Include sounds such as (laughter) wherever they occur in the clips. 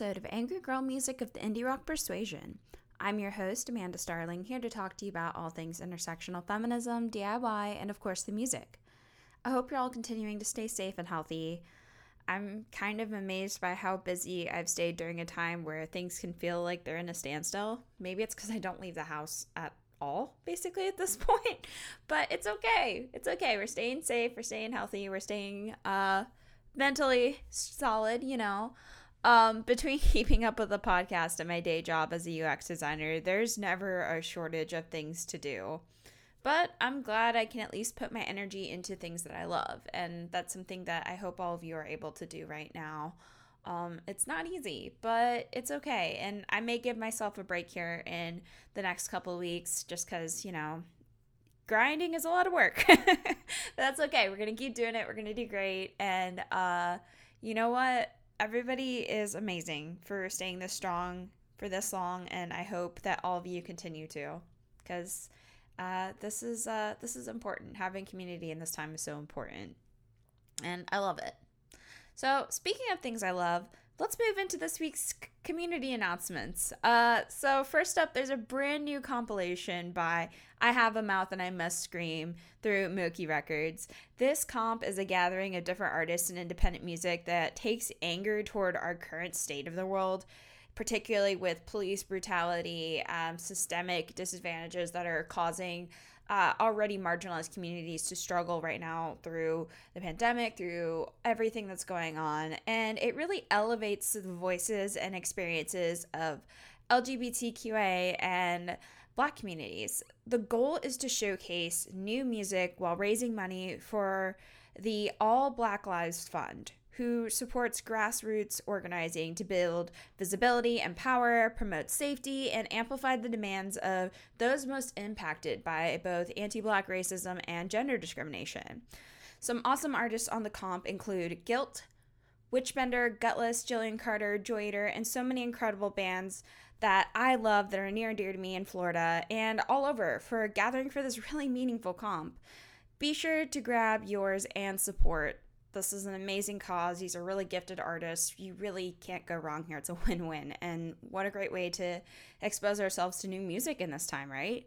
episode of Angry Girl Music of the Indie Rock Persuasion. I'm your host, Amanda Starling, here to talk to you about all things intersectional feminism, DIY, and of course the music. I hope you're all continuing to stay safe and healthy. I'm kind of amazed by how busy I've stayed during a time where things can feel like they're in a standstill. Maybe it's because I don't leave the house at all, basically, at this (laughs) point. But it's okay. It's okay. We're staying safe. We're staying healthy. We're staying uh, mentally solid, you know. Um, between (laughs) keeping up with the podcast and my day job as a UX designer, there's never a shortage of things to do. But I'm glad I can at least put my energy into things that I love. And that's something that I hope all of you are able to do right now. Um, it's not easy, but it's okay. And I may give myself a break here in the next couple weeks just because, you know, grinding is a lot of work. (laughs) that's okay. We're going to keep doing it. We're going to do great. And uh, you know what? Everybody is amazing for staying this strong for this long. And I hope that all of you continue to because uh, this is uh, this is important. Having community in this time is so important, and I love it. So, speaking of things I love, let's move into this week's community announcements. Uh, so first up, there's a brand new compilation by I Have a Mouth and I Must Scream through Moki Records. This comp is a gathering of different artists and independent music that takes anger toward our current state of the world particularly with police brutality, um, systemic disadvantages that are causing uh, already marginalized communities to struggle right now through the pandemic, through everything that's going on. And it really elevates the voices and experiences of LGBTQA and Black communities. The goal is to showcase new music while raising money for the All Black Lives Fund, who supports grassroots organizing to build visibility, and power, promote safety, and amplify the demands of those most impacted by both anti black racism and gender discrimination. Some awesome artists on the comp include Guilt, Witchbender, Gutless, Jillian Carter, Joy Eater, and so many incredible bands that I love that are near and dear to me in Florida and all over for gathering for this really meaningful comp. Be sure to grab yours and support this is an amazing cause. These are really gifted artists. You really can't go wrong here. It's a (laughs) win win. And what a great way to expose ourselves to new music in this time, right?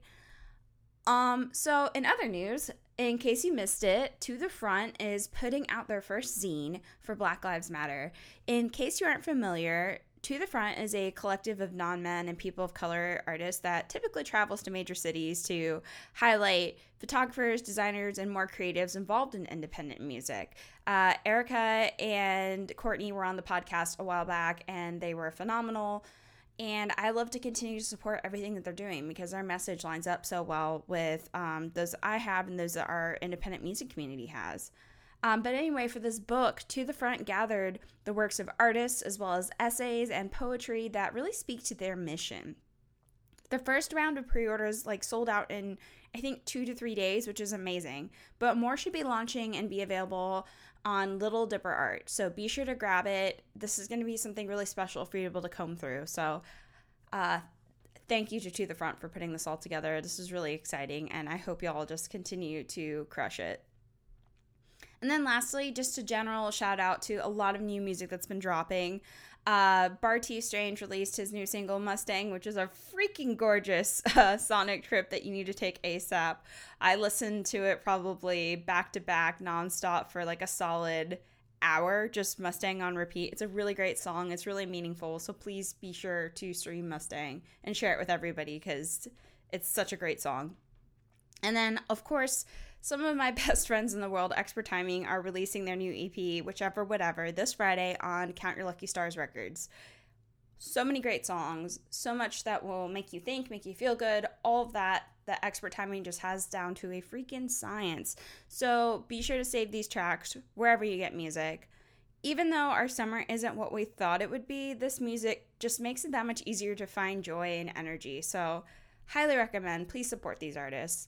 Um, so in other news, in case you missed it, To the Front is putting out their first zine for Black Lives Matter. In case you aren't familiar, to the Front is a collective of non men and people of color artists that typically travels to major cities to highlight photographers, designers, and more creatives involved in independent music. Uh, Erica and Courtney were on the podcast a while back, and they were phenomenal. And I love to continue to support everything that they're doing because their message lines up so well with um, those I have and those that our independent music community has. Um, but anyway, for this book, To the Front gathered the works of artists as well as essays and poetry that really speak to their mission. The first round of pre orders like sold out in I think two to three days, which is amazing. But more should be launching and be available on Little Dipper Art. So be sure to grab it. This is going to be something really special for you to be able to comb through. So uh, thank you to To the Front for putting this all together. This is really exciting, and I hope y'all just continue to crush it. And then lastly, just a general shout out to a lot of new music that's been dropping. Uh, Bartees Strange released his new single Mustang, which is a freaking gorgeous (laughs) uh, sonic trip that you need to take ASAP. I listened to it probably back to back nonstop for like a solid hour, just Mustang on repeat. It's a really great song. It's really meaningful. So please be sure to stream Mustang and share it with everybody because it's such a great song. And then, of course, some of my (laughs) best friends in the world, Expert Timing, are releasing their new EP, whichever, whatever, this Friday on Count Your Lucky Stars Records. So many great songs, so much that will make you think, make you feel good, all of that that Expert Timing just has down to a freaking science. So be sure to save these tracks wherever you get music. Even though our summer isn't what we thought it would be, this music just makes it that much easier to find joy and energy. So, highly recommend. Please support these artists.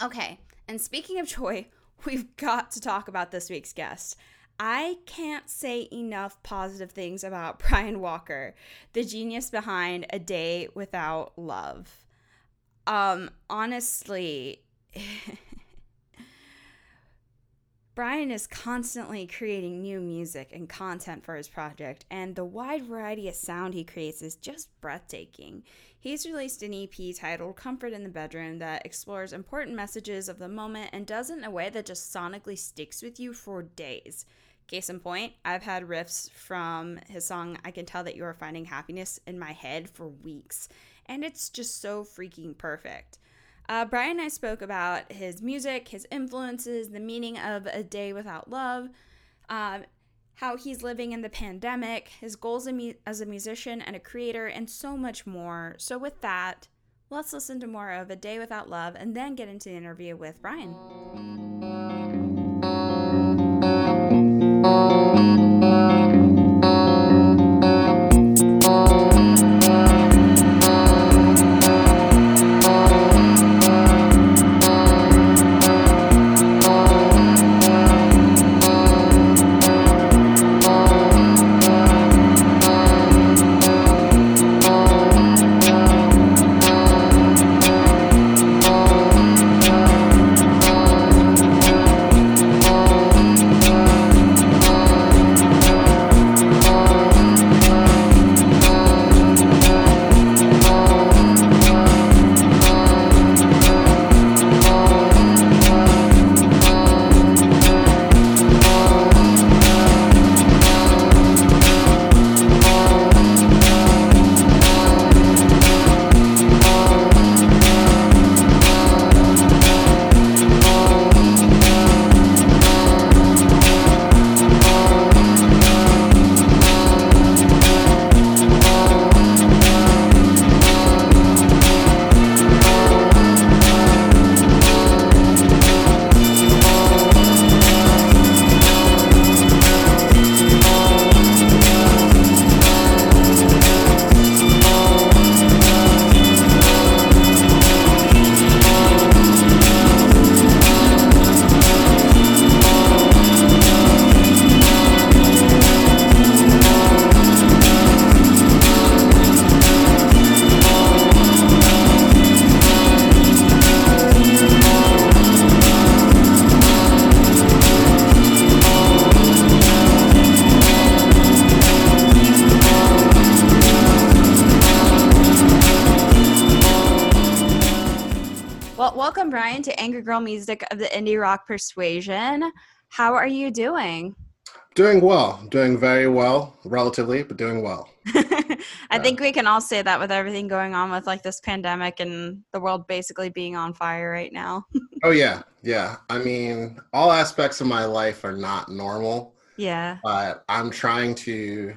Okay, and speaking of joy, (laughs) we've got to talk about this week's guest. I can't say enough positive things about (laughs) Brian Walker, the genius behind A Day Without Love. Um, honestly, (laughs) Brian is constantly creating new music and content for his project, and the wide variety of sound he creates is just breathtaking. He's released an EP titled Comfort in the Bedroom that explores important messages of the moment and does it in a way that just sonically sticks with you for days. Case in point, I've had riffs from his song I Can Tell That You Are Finding Happiness in my head for weeks, and it's just so freaking perfect. Uh, Brian and I spoke about his music, his influences, the meaning of A Day Without Love, um, how he's living in the pandemic, his goals as a musician and a creator, and so much more. So, with that, let's listen to more of A Day Without Love and then get into the interview with Brian. Music of the indie rock persuasion. How are you doing? Doing well, doing very well, relatively, but doing well. (laughs) I yeah. think we can all say that with everything going on with like this pandemic and the world basically being on fire right now. (laughs) oh yeah, yeah. I mean, all aspects of my life are not normal. Yeah. But I'm trying to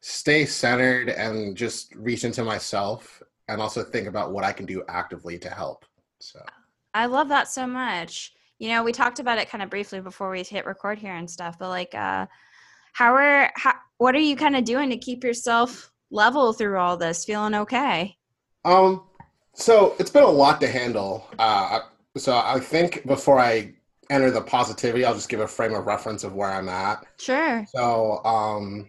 stay centered and just reach into myself and also think about what I can do actively to help. So I love that so much. You know, we talked about it kind of briefly before we hit record here and stuff, but like, uh, how are, how, what are you kind of doing to keep yourself level through all this, feeling okay? Um, so it's been a lot to handle. Uh, so I think before I enter the positivity, I'll just give a frame of reference of where I'm at. Sure. So, um,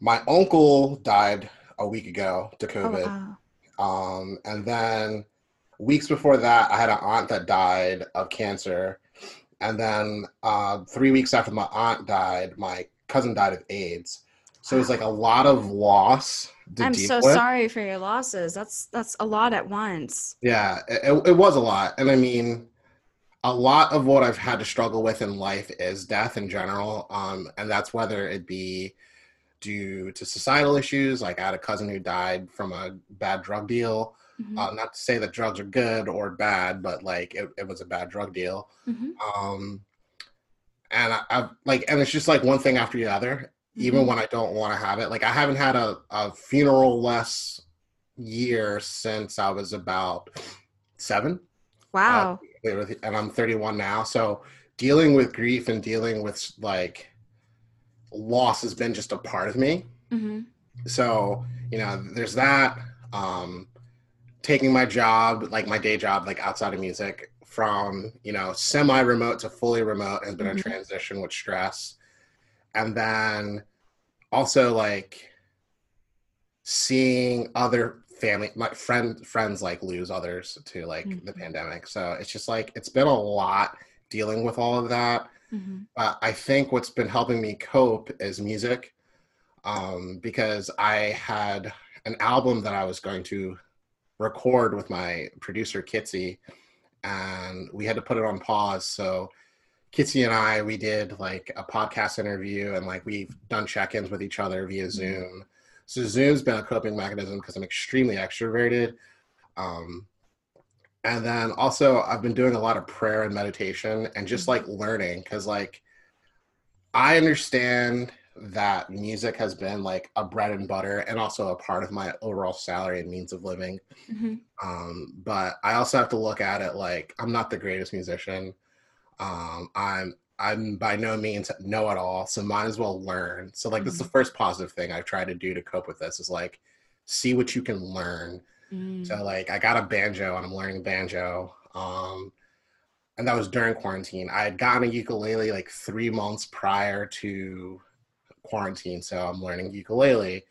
my uncle died a week ago to oh, COVID. Oh, wow. Um, and then weeks before that, I had an aunt that died of cancer. And then uh, three weeks after my aunt died, my cousin died of AIDS. So it was like a lot of loss. I'm so with. sorry for your losses. That's that's a lot at once. Yeah, it, it was a lot, and I mean, a lot of what I've had to struggle with in life is death in general, um, and that's whether it be due to societal issues. Like I had a cousin who died from a bad drug deal, Mm-hmm. Uh, not to say that drugs are good or bad, but like it, it was a bad drug deal. Mm-hmm. Um, and I, have like, and it's just like one thing after the other, mm-hmm. even when I don't want to have it. Like I haven't had a, a funeral less year since I was about seven. Wow. Uh, and I'm 31 now. So dealing with grief and dealing with like loss has been just a part of me. Mm-hmm. So, you know, there's that. Um, taking my job, like my day job, like outside of music, from you know semi-remote to fully remote has been mm-hmm. a transition with stress, and then also like seeing other family, my friend friends like lose others to like mm-hmm. the pandemic. So it's just like it's been a lot dealing with all of that. Mm-hmm. Uh, I think what's been helping me cope is music, um, because I had an album that I was going to record with my producer Kitsy, and we had to put it on pause. So Kitsy and I, we did like a podcast interview, and like we've done check-ins with each other via Mm-hmm. Zoom. So Zoom's been a coping mechanism because I'm extremely extroverted. Um, and then also I've been doing a lot of prayer and meditation and just like learning because like I understand that music has been like a bread and butter and also a part of my overall salary and means of living. Mm-hmm. Um, but I also have to look at it like I'm not the greatest musician. Um, I'm I'm by no means know it all, so might as well learn. So like that's the first positive thing I've tried to do to cope with this is like see what you can learn. Mm-hmm. So like I got a banjo and I'm learning banjo. Um, and that was during quarantine. I had gotten a ukulele like three months prior to quarantine, so I'm learning ukulele.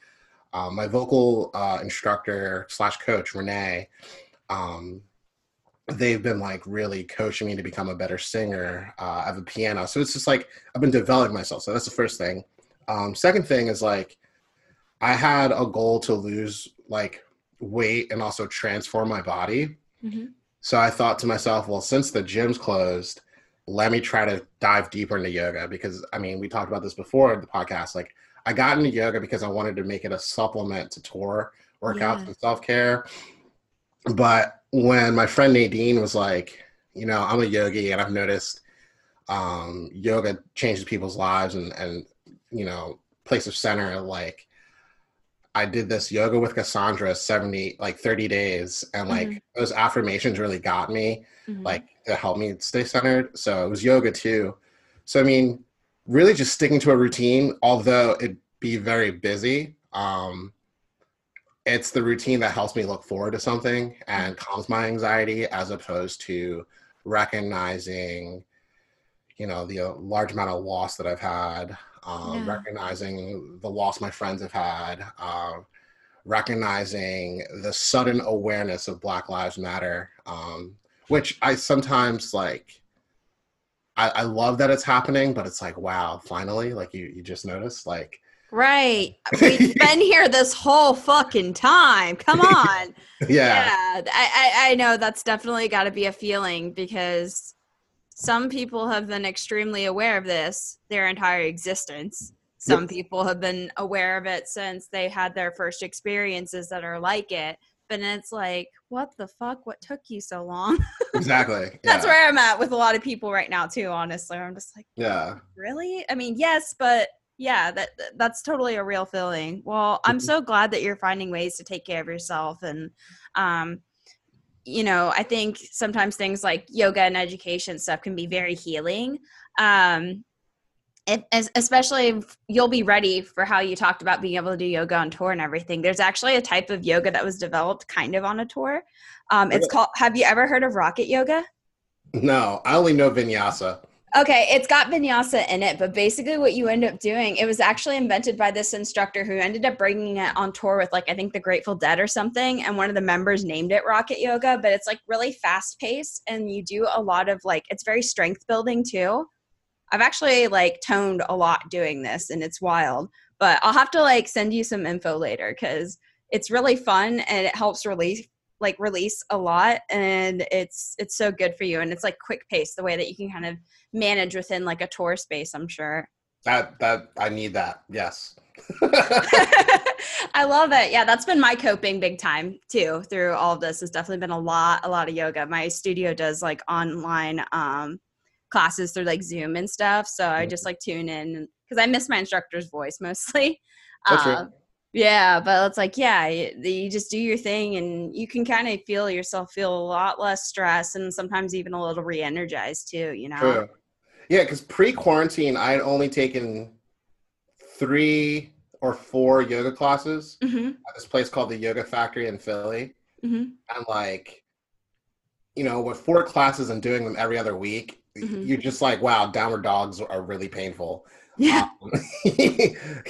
Um, my vocal uh, instructor slash coach Renee, um, they've been like really coaching me to become a better singer. Uh, I have a piano, so it's just like I've been developing myself. So that's the first thing. Um, second thing is like I had a goal to lose like weight and also transform my body. Mm-hmm. So I thought to myself, well, since the gym's closed, let me try to dive deeper into yoga because I mean, we talked about this before in the podcast. Like, I got into yoga because I wanted to make it a supplement to tour workouts Yeah. and self care. But when my friend Nadine was like, you know, I'm a yogi and I've noticed um, yoga changes people's lives and, and, you know, place of center, like, I did this yoga with Kassandra 70 like 30 days and like Mhm. those affirmations really got me Mm-hmm. like to help me stay centered. So it was yoga too. So I mean, really just sticking to a routine, although it be very busy. Um, it's the routine that helps me look forward to something and calms my anxiety, as opposed to recognizing, you know, the uh, large amount of loss that I've had, um, Yeah. recognizing the loss my friends have had, uh, recognizing the sudden awareness of Black Lives Matter, um, which I sometimes like. I, I love that it's happening, but it's like, wow, finally, like you, you just noticed, like, Right. (laughs) We've been here this whole fucking time. Come on. (laughs) yeah, I, I, I know that's definitely got to be a feeling because some people have been extremely aware of this their entire existence. Some Yep. people have been aware of it since they had their first experiences that are like it. But it's like, what the fuck? What took you so long? (laughs) exactly. That's yeah. where I'm at with a lot of people right now, too, honestly. I'm just like, Yeah. really i mean yes but yeah that that- that's totally a real feeling well i'm Mhm. so glad that you're finding ways to take care of yourself and um you know i think sometimes things like yoga and education stuff can be very healing um as, especially if you'll be ready for how you talked about being able to do yoga on tour and everything there's actually a type of yoga that was developed kind of on a tour um, it's called have you ever heard of rocket yoga No, I only know vinyasa. Okay, it's got vinyasa in it, but basically what you end up doing, it was actually invented by this instructor who ended up bringing it on tour with like I think the Grateful Dead or something, and one of the members named it Rocket Yoga, but it's like really fast paced and you do a lot of like it's very strength building too. I've actually like toned a lot doing this and it's wild, but I'll have to like send you some info later cuz it's really fun and it helps release like release a lot and it's it's so good for you and it's like quick pace the way that you can kind of manage within like a tour space i'm sure That that I need that. Yes. (laughs) i love it yeah that's been my coping big time too through all of this has definitely been a lot a lot of yoga my studio does like online um classes through like zoom and stuff so i just like tune in because i miss my instructor's voice mostly. (laughs) That's right. Um, yeah but it's like yeah you, you just do your thing and you can kind of feel yourself feel a lot less stress and sometimes even a little re-energized too you know? True. Yeah, because pre-quarantine, I had only taken three or four yoga classes hmm at this place called the Yoga Factory in Philly, hmm and like, you know, with four classes and doing them every other week, Mhm. you're just like, wow, downward dogs are really painful. yeah Um, (laughs)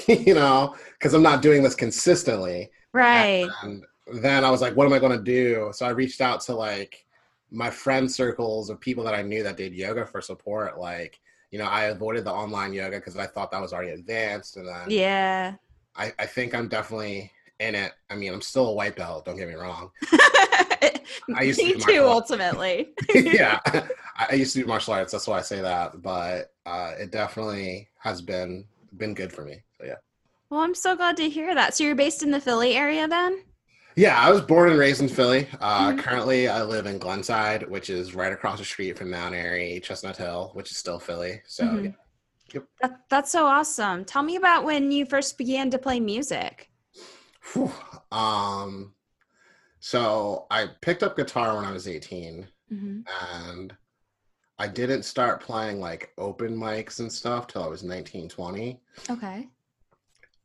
you know, because I'm not doing this consistently. right And then I was like, what am I going to do? So I reached out to like my friend circles of people that I knew that did yoga for support, like you know, I avoided the online yoga because I thought that was already advanced, and then yeah, I, I think I'm definitely in it. I mean, I'm still a white belt. Don't get me wrong. (laughs) I used me to too, ultimately. (laughs) yeah, I used to do martial arts. That's why I say that. But uh, it definitely has been been good for me. So yeah. Well, I'm so glad to hear that. So you're based in the Philly area then? Yeah, I was born and raised in Philly. Uh, mm-hmm. Currently, I live in Glenside, which is right across the street from Mount Airy, Chestnut Hill, which is still Philly. So, mm-hmm. yeah. Yep. That, that's so awesome. Tell me about when you first began to play music. Whew. Um, so I picked up guitar when I was 18, mm-hmm. and I didn't start playing like open mics and stuff till I was 19, 20. Okay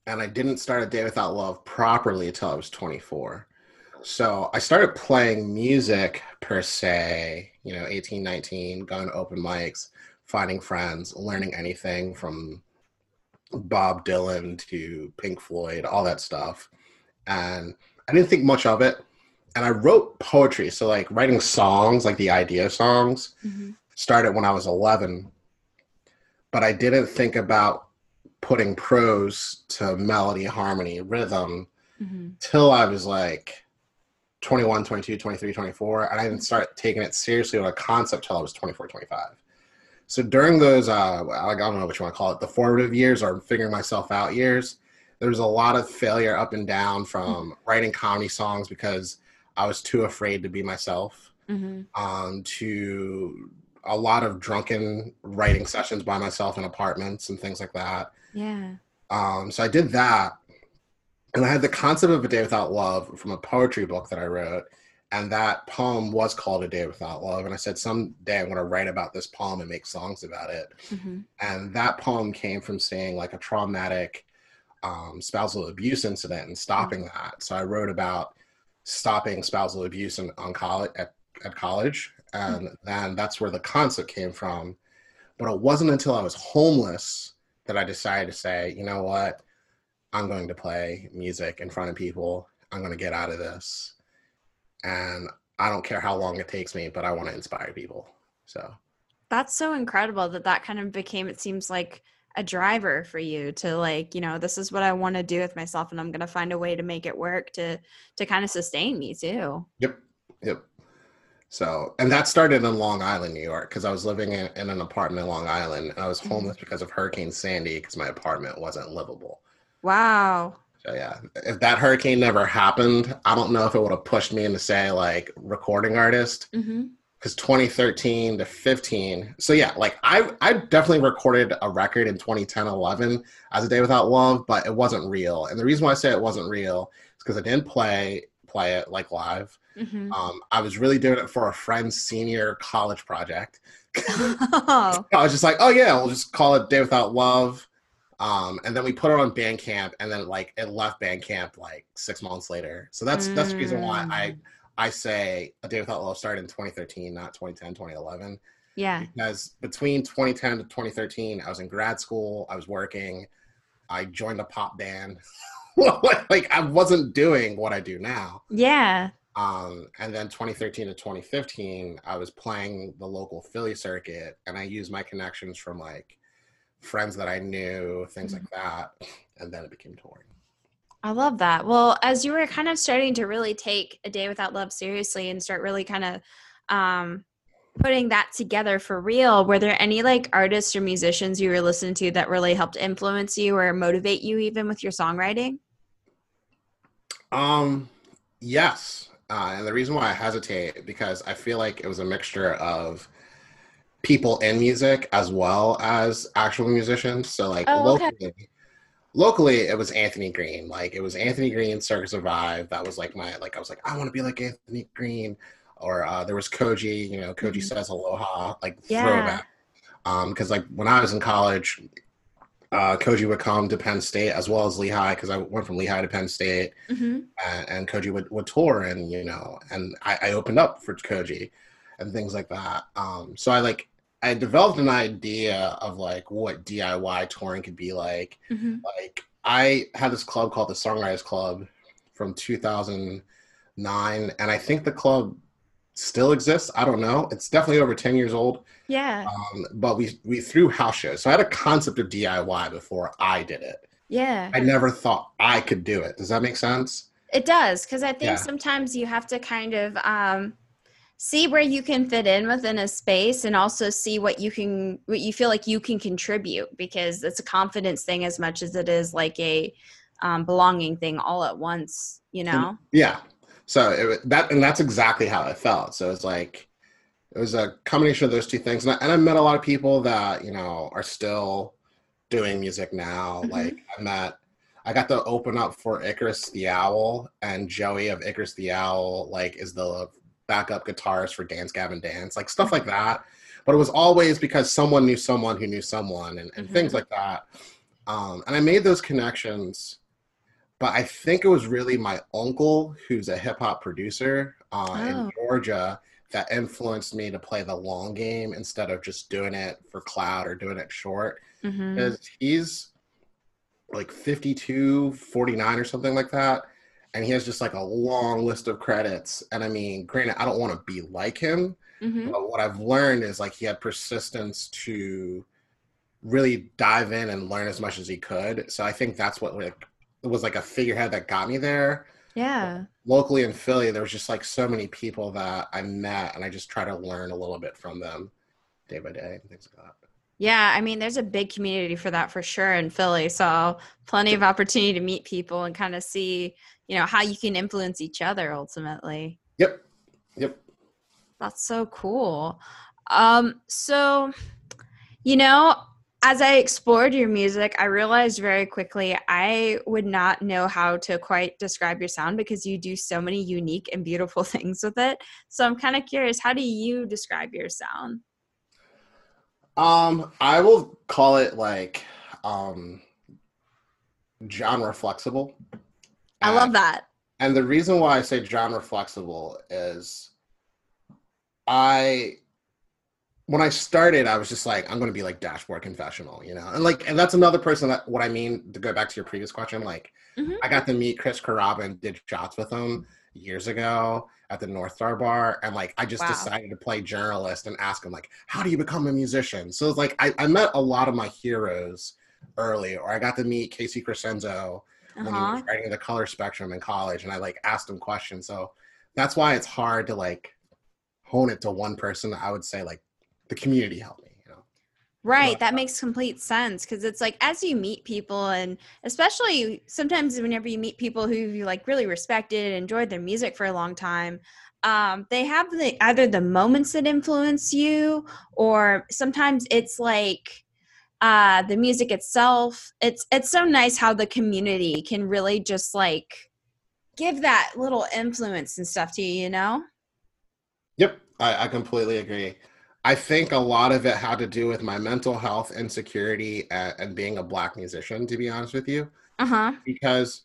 and I didn't start a day without love properly until I was 24. So I started playing music per se, you know, 18, 19, going to open mics, finding friends, learning anything from Bob Dylan to Pink Floyd, all that stuff. And I didn't think much of it. And I wrote poetry. So, like, writing songs, like the idea songs, mm-hmm. Started when I was 11. But I didn't think about putting prose to melody, harmony, rhythm mm-hmm. till I was like 21, 22, 23, 24. And I didn't start taking it seriously on a concept till I was 24, 25. So during those, uh, I don't know what you want to call it, the formative years or figuring myself out years, there was a lot of failure up and down from mm-hmm. writing comedy songs because I was too afraid to be myself. Mm-hmm. Um, to a lot of drunken writing sessions by myself in apartments and things like that. Yeah. Um, so I did that. And I had the concept of a day without love from a poetry book that I wrote. And that poem was called A Day Without Love. And I said, someday I'm going to write about this poem and make songs about it. Mm-hmm. And that poem came from seeing like a traumatic um, spousal abuse incident and stopping mm-hmm. that. So I wrote about stopping spousal abuse in, on college at, at college. And then that's where the concept came from. But it wasn't until I was homeless that I decided to say, you know what, I'm going to play music in front of people. I'm going to get out of this. And I don't care how long it takes me, but I want to inspire people. So that's so incredible that that kind of became, it seems like, a driver for you to like you know this is what i want to do with myself and i'm going to find a way to make it work to to kind of sustain me too yep yep so, and that started in Long Island, New York, because I was living in, in, an apartment in Long Island. And I was mm-hmm. homeless because of Hurricane Sandy because my apartment wasn't livable. Wow. So, yeah, if that hurricane never happened, I don't know if it would have pushed me into, say, like recording artist. Mm-hmm because 2013 to 15 so yeah like i i definitely recorded a record in 2010 11 as a day without love but it wasn't real and the reason why i say it wasn't real is because i didn't play play it like live Mm-hmm. Um, I was really doing it for a friend's senior college project. oh. (laughs) I was just like, oh yeah, we'll just call it Day Without Love. Um, and then we put it on Bandcamp, and then like it left Bandcamp like six months later. So that's mm. that's the reason why I mm. I say A Day Without Love started in 2013, not 2010, 2011. Yeah. Because between 2010 to 2013, I was in grad school, I was working, I joined a pop band. (laughs) like I wasn't doing what I do now. Yeah. Um, and then 2013 to 2015, I was playing the local Philly circuit, and I used my connections from like friends that I knew, things mm-hmm. like that, and then it became touring. I love that. Well, as you were kind of starting to really take a day without love seriously and start really kind of um, putting that together for real, were there any like artists or musicians you were listening to that really helped influence you or motivate you even with your songwriting? Um, yes. Uh, and the reason why I hesitate because I feel like it was a mixture of people in music as well as actual musicians. So like oh, okay. locally, locally it was Anthony Green. Like it was Anthony Green, Circa Survive. That was like my like I was like I want to be like Anthony Green. Or uh, there was Koji. You know, Koji mm-hmm. says aloha. Like yeah. throwback. Um, because like when I was in college, uh, Koji would come to Penn State as well as Lehigh because I went from Lehigh to Penn State, mm-hmm. and, and, Koji would, would tour and you know, and I, I, opened up for Koji and things like that. Um, so I like I developed an idea of like what DIY touring could be like. Mm-hmm. Like I had this club called the Songwriters Club from 2009, and I think the club still exists. I don't know. It's definitely over 10 years old. Yeah. Um, but we we threw house shows. So I had a concept of DIY before I did it. Yeah. I never thought I could do it. Does that make sense? It does, because I think Yeah. sometimes you have to kind of um, see where you can fit in within a space, and also see what you can, what you feel like you can contribute, because it's a confidence thing as much as it is like a um, belonging thing all at once. You know? Yeah. So it, that and that's exactly how I felt. So it's like it was a combination of those two things, and I, and I met a lot of people that you know are still doing music now. Mhm. Like I met, I got to open up for Icarus the Owl, and Joey of Icarus the Owl like is the backup guitarist for Dance Gavin Dance, like stuff like that. But it was always because someone knew someone who knew someone, and, and things Mhm. like that. Um, and I made those connections but I think it was really my uncle, who's a hip hop producer uh, Oh. in Georgia, that influenced me to play the long game instead of just doing it for cloud or doing it short. Because he's like 52, 49 or something like that. And he has just like a long list of credits. And I mean, granted, I don't want to be like him, Mhm. but what I've learned is like he had persistence to really dive in and learn as much as he could. So I think that's what like was like a figurehead that got me there. Yeah. Locally in Philly, there was just like so many people that I met, and I just try to learn a little bit from them day by day and things like that. Yeah, I mean, there's a big community for that for sure in Philly. So plenty of opportunity to meet people and kind of see, you know, how you can influence each other ultimately. Yep, yep. That's so cool. Um, so, you know, as I explored your music, I realized very quickly I would not know how to quite describe your sound because you do so many unique and beautiful (laughs) things with it. So I'm kind of curious, how do you describe your sound? Um, I will call it like um genre flexible. I Uh, love that. And the reason why I say genre flexible is I when I started, I was just like, I'm gonna be like dashboard confessional, you know? And like and that's another person that what I mean to go back to your previous question, like Mhm. I got to meet Chris Carrabba and did shots with him years ago at the North Star bar. And like I just Wow. decided to play journalist and ask him like, how do you become a musician? So it's like I, I met a lot of my heroes early, or I got to meet Casey Crescenzo when he Uh-huh. was writing the color spectrum in college and I like asked him questions. So that's why it's hard to like hone it to one person. I would say like the community helped me, you know. Right, that makes complete sense because it's like as you meet people, and especially sometimes whenever you meet people who you like really respected and enjoyed their music for a long time, um, they have the either the moments that influence you, or sometimes it's like uh, the music itself. It's it's so nice how the community can really just like give that little influence and stuff to you, you know? Yep, I, I completely agree. I think a lot of it had to do with my mental health, insecurity, and, and being a black musician, to be honest with you. Uh huh. Because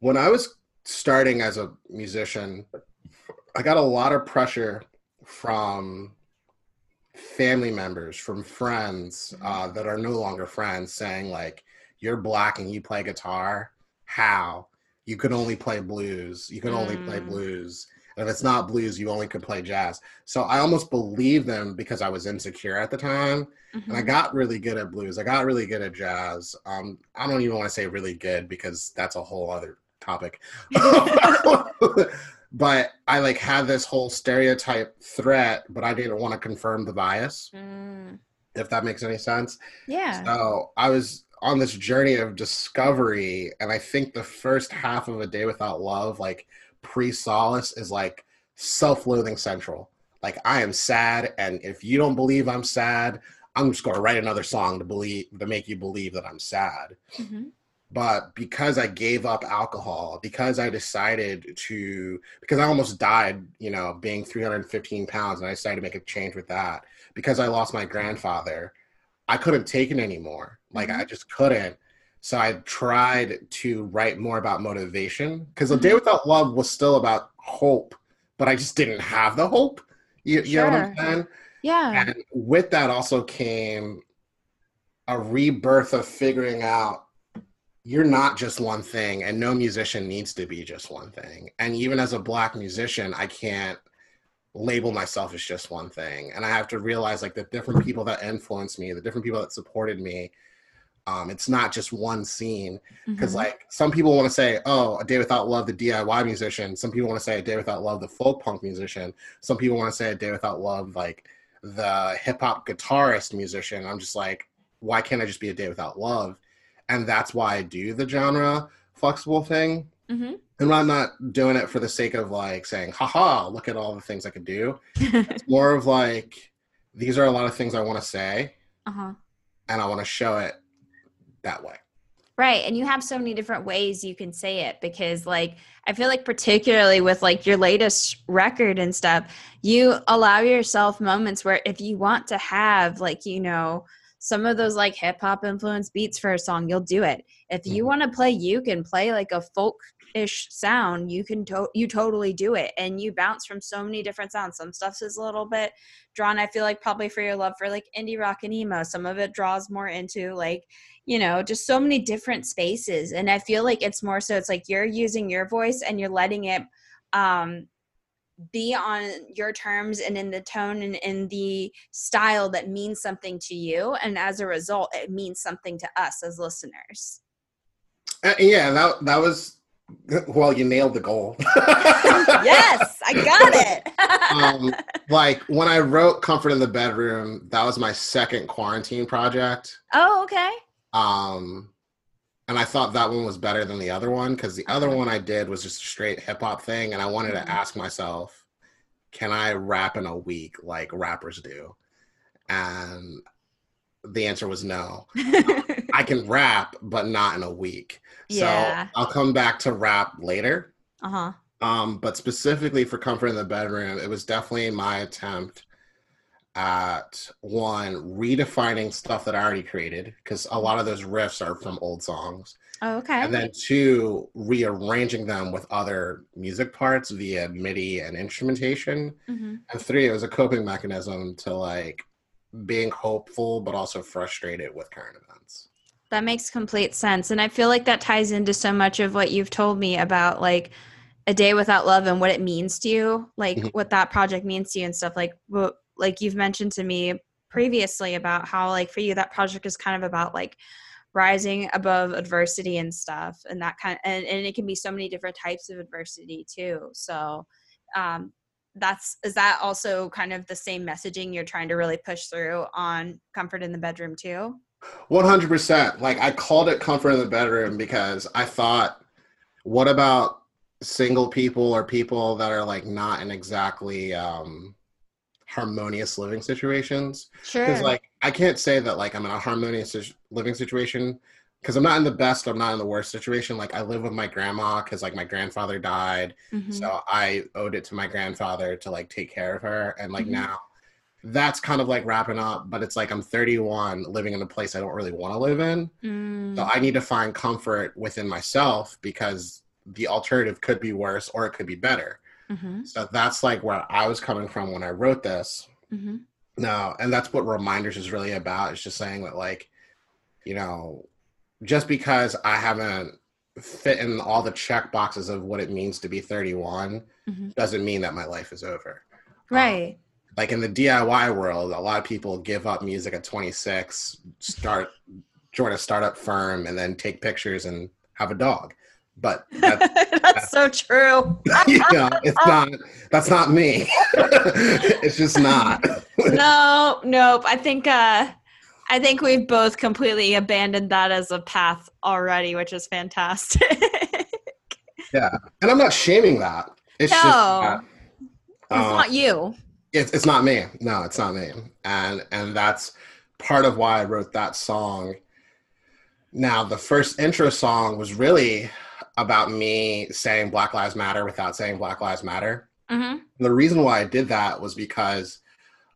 when I was starting as a musician, I got a lot of pressure from family members, from friends uh, that are no longer friends, saying, like, you're black and you play guitar. How? You can only play blues. You can only play Mm. blues. And if it's not blues, you only could play jazz. So I almost believed them because I was insecure at the time. And I Mhm. got really good at blues. I got really good at jazz. Um, I don't even want to say really good because that's a whole other topic. (laughs) but I like had this whole stereotype threat, but I didn't want to confirm the bias, Mm, if that makes any sense. yeah. So I was on this journey of discovery, and I think the first half of a day without love, like pre solace, is like self loathing central. Like I am sad, and if you don't believe I'm sad, I'm just going to write another song to believe to make you believe that I'm sad. Mhm. But because I gave up alcohol, because I decided to, because I almost died, you know, being 315 pounds, and I decided to make a change with that. Because I lost my grandfather, I couldn't take it anymore. Like I just couldn't. So I tried to write more about motivation because the day Mhm. without love was still about hope, but I just didn't have the hope. You, you know what I'm saying? Yeah. And with that also came a rebirth of figuring out you're not just one thing, and no musician needs to be just one thing. And even as a black musician, I can't label myself as just one thing. And I have to realize like the different people that influenced me, the different people that supported me. Um, it's not just one scene because Mhm. like some people want to say, oh, a day without love, the DIY musician. Some people want to say a day without love, the folk punk musician. Some people want to say a day without love, like the hip hop guitarist musician. I'm just like, why can't I just be a day without love? And that's why I do the genre flexible thing. Mhm. And I'm not doing it for the sake of like saying, haha, look at all the things I could do. It's (laughs) more of like, these are a lot of things I want to say, uh-huh. and I want to show it that way. Right. And you have so many different ways you can say it because, like, I feel like, particularly with like your latest record and stuff, you allow yourself moments where if you want to have, like, you know, some of those like hip hop influence beats for a song, you'll do it. If you Mhm. want to play, you can play like a folk ish sound. You can, to- you totally do it. And you bounce from so many different sounds. Some stuff is a little bit drawn, I feel like, probably for your love for like indie rock and emo. Some of it draws more into like, you know just so many different spaces and i feel like it's more so it's like you're using your voice and you're letting it um be on your terms and in the tone and in the style that means something to you and as a result it means something to us as listeners Uh, yeah, that that was (laughs) well, you nailed the goal. (laughs) yes i got it um, (laughs) like when I wrote "Comfort in the Bedroom," that was my second quarantine project. oh okay Um, and I thought that one was better than the other one because the other one I did was just a straight hip hop thing, and I wanted to ask myself, can I rap in a week like rappers do? And the answer was no. I can (laughs) rap, but not in a week. Yeah. So I'll come back to rap later. uh-huh Um, but specifically for Comfort in the Bedroom, it was definitely my attempt at one redefining stuff that I already created because a lot of those riffs are from old songs, oh, okay and then two rearranging them with other music parts via MIDI and instrumentation, hmm and three it was a coping mechanism to like being hopeful but also frustrated with current events. That makes complete sense. And I feel like that ties into so much of what you've told me about like a day without love and what it means to you, like Mhm. what that project means to you and stuff like what like you've mentioned to me previously about how like for you that project is kind of about like rising above adversity and stuff and that kind and, and it can be so many different types of adversity too. So um that's is that also kind of the same messaging you're trying to really push through on comfort in the bedroom too? One hundred percent. Like I called it comfort in the bedroom because I thought, what about single people or people that are like not in exactly um harmonious living situations? Sure. Because like I can't say that like I'm in a harmonious living situation because I'm not in the best. I'm not in the worst situation. Like I live with my grandma because like my grandfather died, Mhm. so I owed it to my grandfather to like take care of her. And like Mhm. now, that's kind of like wrapping up. But it's like I'm 31, living in a place I don't really want to live in. Mm, So I need to find comfort within myself because the alternative could be worse or it could be better. Mhm, So that's like where I was coming from when I wrote this. mhm. No, and that's what reminders is really about. It's just saying that like, you know, just because I haven't fit in all the check boxes of what it means to be 31 Mhm. doesn't mean that my life is over. Right. Like in the DIY world, a lot of people give up music at 26, start join a startup firm, and then take pictures and have a dog. But that's, (laughs) That's so true. (laughs) you know, it's not. That's not me. (laughs) it's just not. no, nope. I think uh I think we've both completely abandoned that as a path already, which is fantastic. Yeah, and I'm not shaming that. It's No. just that, it's uh, not you. it's it's not me. No, it's not me. And and that's part of why I wrote that song. Now, the first intro song was really about me saying Black Lives Matter without saying Black Lives Matter. hmm The reason why I did that was because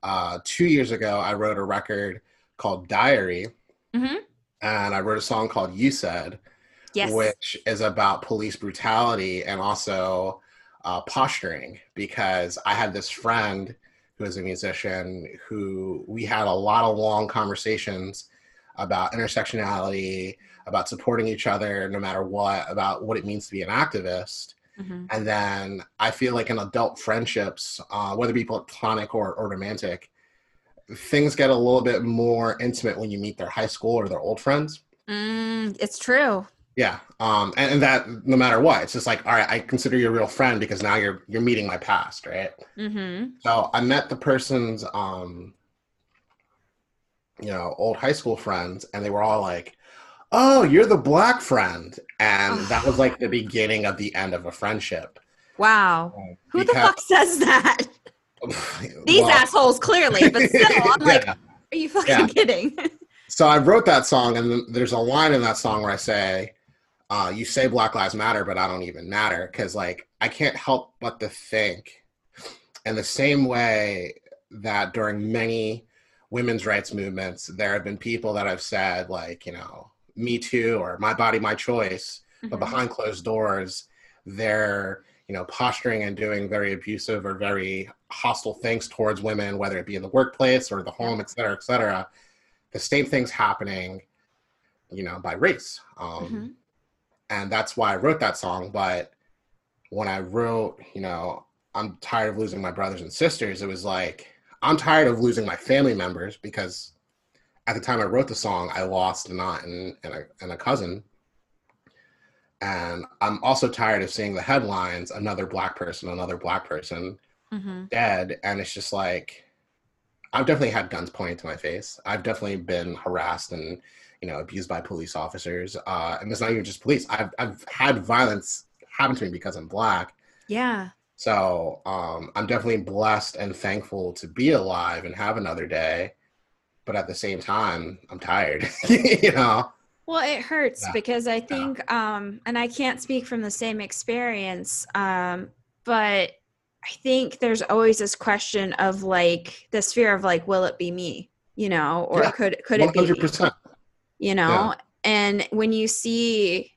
uh, two years ago I wrote a record called Diary, Mhm. and I wrote a song called You Said, Yes. which is about police brutality and also uh, posturing because I had this friend who is a musician who we had a lot of long conversations about intersectionality, about supporting each other no matter what, about what it means to be an activist. Mm-hmm. And then I feel like in adult friendships, uh, whether it be platonic or, or romantic, things get a little bit more intimate when you meet their high school or their old friends. Mm, it's true. Yeah, um, and, and, that no matter what, it's just like, all right, I consider you a real friend because now you're you're meeting my past, right? Mm-hmm. So I met the person's, um, you know, old high school friends, and they were all like, "Oh, you're the black friend," and that was like the beginning of the end of a friendship. Wow, who the fuck says that? (laughs) These well, assholes, clearly, but (laughs) still, I'm like, are you fucking yeah. kidding? so I wrote that song, and there's a line in that song where I say uh, you say Black Lives Matter, but I don't even matter because like I can't help but to think in the same way that during many women's rights movements, there have been people that have said like, you know, me too or my body, my choice, mm-hmm. but behind closed doors, they're you know posturing and doing very abusive or very hostile things towards women, whether it be in the workplace or the home, et cetera, et cetera. The same things happening, you know, by race. Um, mm-hmm and that's why I wrote that song. But when I wrote, you know, I'm tired of losing my brothers and sisters, it was like I'm tired of losing my family members because at the time I wrote the song, I lost an aunt and, and, a, and a cousin. And I'm also tired of seeing the headlines another black person, another black person mm-hmm. dead. And it's just like, I've definitely had guns pointed to my face. I've definitely been harassed and you know, abused by police officers. Uh, and it's not even just police. I've I've had violence happen to me because I'm black. Yeah. So um, I'm definitely blessed and thankful to be alive and have another day. But at the same time, I'm tired. (laughs) you know. Well, it hurts yeah. because I think, yeah. um, and I can't speak from the same experience, um, but I think there's always this question of like this fear of like, will it be me? You know, or yeah. could could it 100%. be? you know and when you see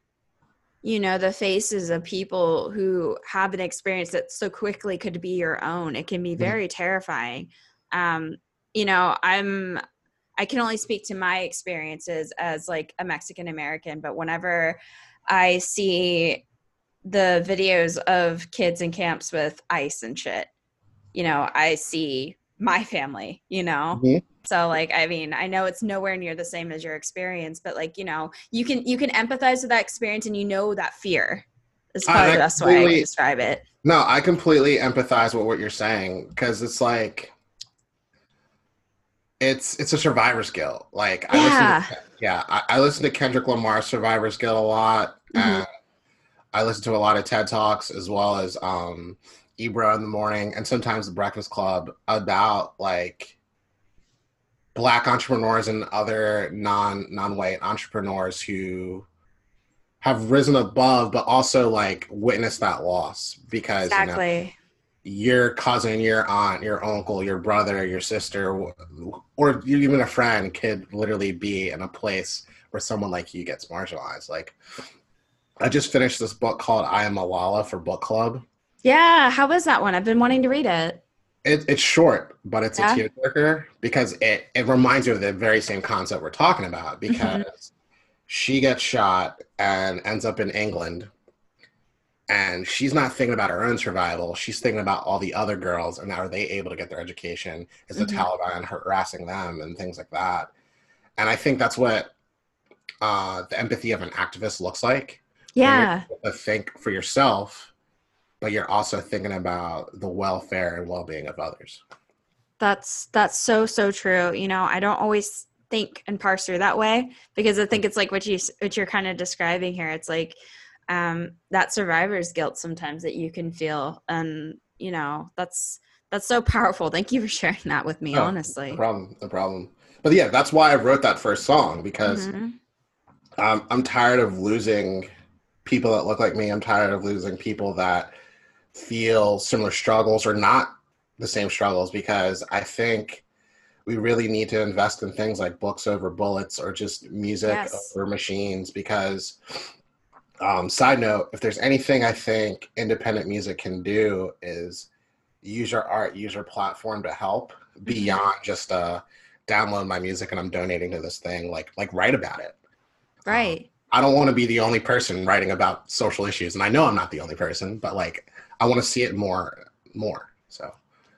you know the faces of people who have an experience that so quickly could be your own it can be mm-hmm. very mm-hmm. terrifying um you know i'm i can only speak to my experiences as like a mexican american but whenever i see the videos of kids in camps with ice and shit you know i see my family you know mm-hmm. so like i mean i know it's nowhere near the same as your experience but like you know you can you can empathize with that experience and you know that fear is probably the best way to describe it no i completely empathize with what you're saying because it's like it's it's a survivor's guilt like yeah. I listen to, yeah I, I, listen to kendrick lamar's survivor's guilt a lot mm-hmm. i listen to a lot of ted talks as well as um Ebro in the morning and sometimes the Breakfast Club about like black entrepreneurs and other non non-white entrepreneurs who have risen above but also like witnessed that loss because exactly. you know, your cousin, your aunt, your uncle, your brother, your sister, or even a friend could literally be in a place where someone like you gets marginalized. Like, I just finished this book called I Am Malala for book club. Yeah, how was that one? I've been wanting to read it. it it's short, but it's yeah. a tearjerker because it it reminds you of the very same concept we're talking about. Mm-hmm. Because mm-hmm. she gets shot and ends up in England, and she's not thinking about her own survival. She's thinking about all the other girls and how are they able to get their education? Is the mm-hmm. Taliban harassing them and things like that? And I think that's what uh, the empathy of an activist looks like. Yeah. think for yourself but you're also thinking about the welfare and well-being of others that's that's so so true you know i don't always think and parse through that way because i think it's like what you what you're kind of describing here it's like um that survivor's guilt sometimes that you can feel. And you know that's that's so powerful. Thank you for sharing that with me honestly. no problem no problem. But yeah that's why i wrote that first song because mm-hmm. um, i'm tired of losing people that look like me. I'm tired of losing people that feel similar struggles or not the same struggles because I think we really need to invest in things like books over bullets or just music yes. over machines because um, side note if there's anything i think independent music can do is use your art use your platform to help mm-hmm. beyond just uh download my music and i'm donating to this thing like like write about it right I don't want to be the only person writing about social issues, and I know I'm not the only person, but like I want to see it more, more. So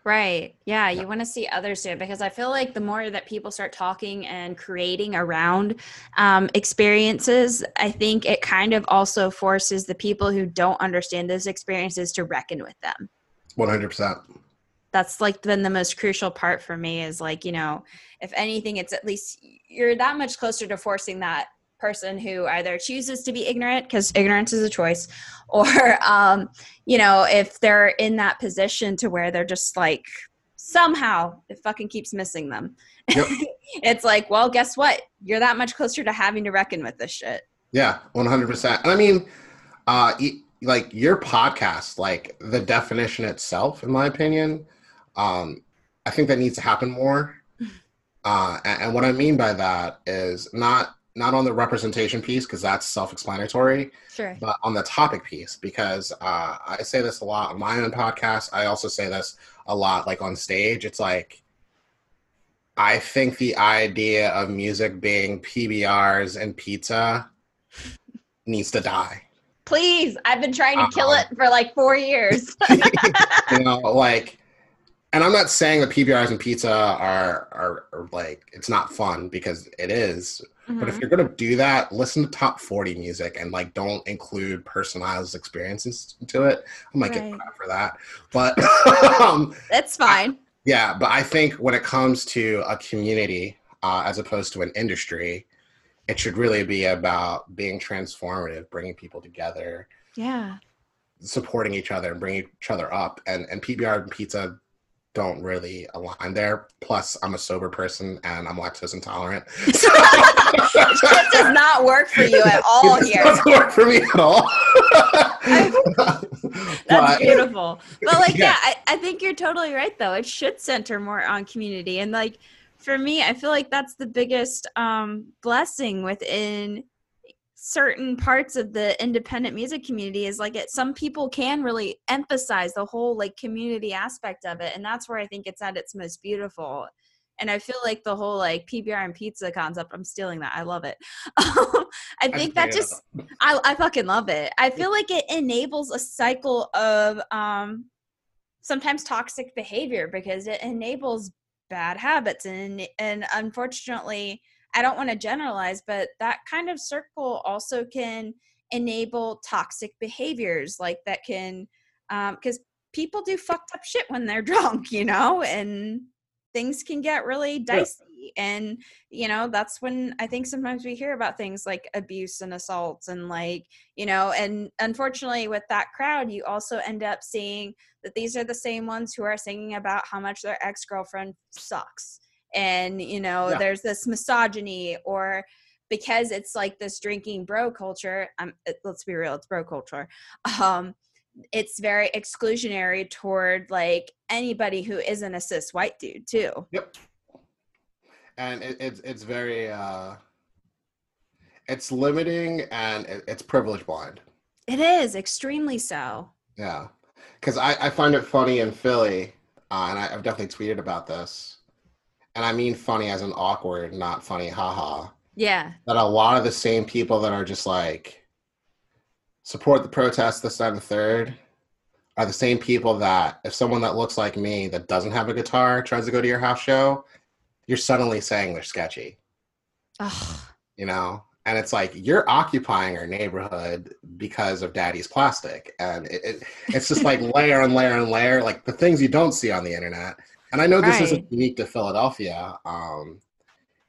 Right. Yeah. You want to see others do it because I feel like the more that people start talking and creating around um, experiences, I think it kind of also forces the people who don't understand those experiences to reckon with them. 100%. That's like been the most crucial part for me is like, you know, if anything, it's at least you're that much closer to forcing that person who either chooses to be ignorant because ignorance is a choice (laughs) or um, you know if they're in that position to where they're just like somehow it fucking keeps missing them. Yep. (laughs) it's like well guess what? You're that much closer to having to reckon with this shit. Yeah 100% and i mean uh like your podcast like the definition itself in my opinion um i think that needs to happen more. (laughs) Uh and, and what i mean by that is not not on the representation piece because that's self-explanatory sure but on the topic piece because uh, i say this a lot on my own podcast i also say this a lot like on stage it's like i think the idea of music being pbrs and pizza needs to die please i've been trying to kill uh-huh. it for like four years (laughs) you know like and I'm not saying that PBRs and pizza are, are, are like it's not fun because it is. Mm-hmm. But if mm-hmm. you're gonna do that, listen to top 40 music and like don't include personalized experiences to it. I might right. get crap for that, but (laughs) um, that's fine. I, yeah, but I think when it comes to a community uh, as opposed to an industry, it should really be about being transformative, bringing people together. Yeah supporting each other and bringing each other up and and PBR and pizza don't really align there. Plus, I'm a sober person and I'm lactose intolerant. (laughs) So it does not work for you at all it here. Doesn't work for me at all. (laughs) That's but, beautiful. But like, yeah, yeah I, I think you're totally right. Though it should center more on community and like. For me, I feel like that's the biggest um, blessing within certain parts of the independent music community is like it some people can really emphasize the whole like community aspect of it and that's where i think it's at its most beautiful. And i feel like the whole like pbr and pizza concept i'm stealing that i love it. (laughs) I think that just I, I fucking love it. I feel like it enables a cycle of um sometimes toxic behavior because it enables bad habits and and unfortunately I don't want to generalize, but that kind of circle also can enable toxic behaviors like that can because um, people do fucked up shit when they're (laughs) drunk, you know, and things can get really dicey. Yeah. And, you know, that's when I think sometimes we hear about things like abuse and assaults and like, you know, and unfortunately with that crowd, you also end up seeing that these are the same ones who are singing about how much their ex girlfriend sucks and you know yeah. there's this misogyny or because it's like this drinking bro culture um, let's be real it's bro culture um it's very exclusionary toward like anybody who isn't a cis white dude too. Yep. And it, it's it's very uh it's limiting and it, it's privilege blind. It is extremely so. Yeah. Because I, I find it funny in philly uh, and I, i've definitely tweeted about this and I mean funny as an awkward, not funny, haha. Yeah. That a lot of the same people that are just like support the protest this, that, and the third are the same people that if someone that looks like me that doesn't have a guitar tries to go to your house show, you're suddenly saying they're sketchy. Ugh. You know? And it's like you're occupying our neighborhood because of daddy's plastic. And it, it it's just like (laughs) layer and layer and layer, like the things you don't see on the internet and I know this right. isn't unique to Philadelphia. Um,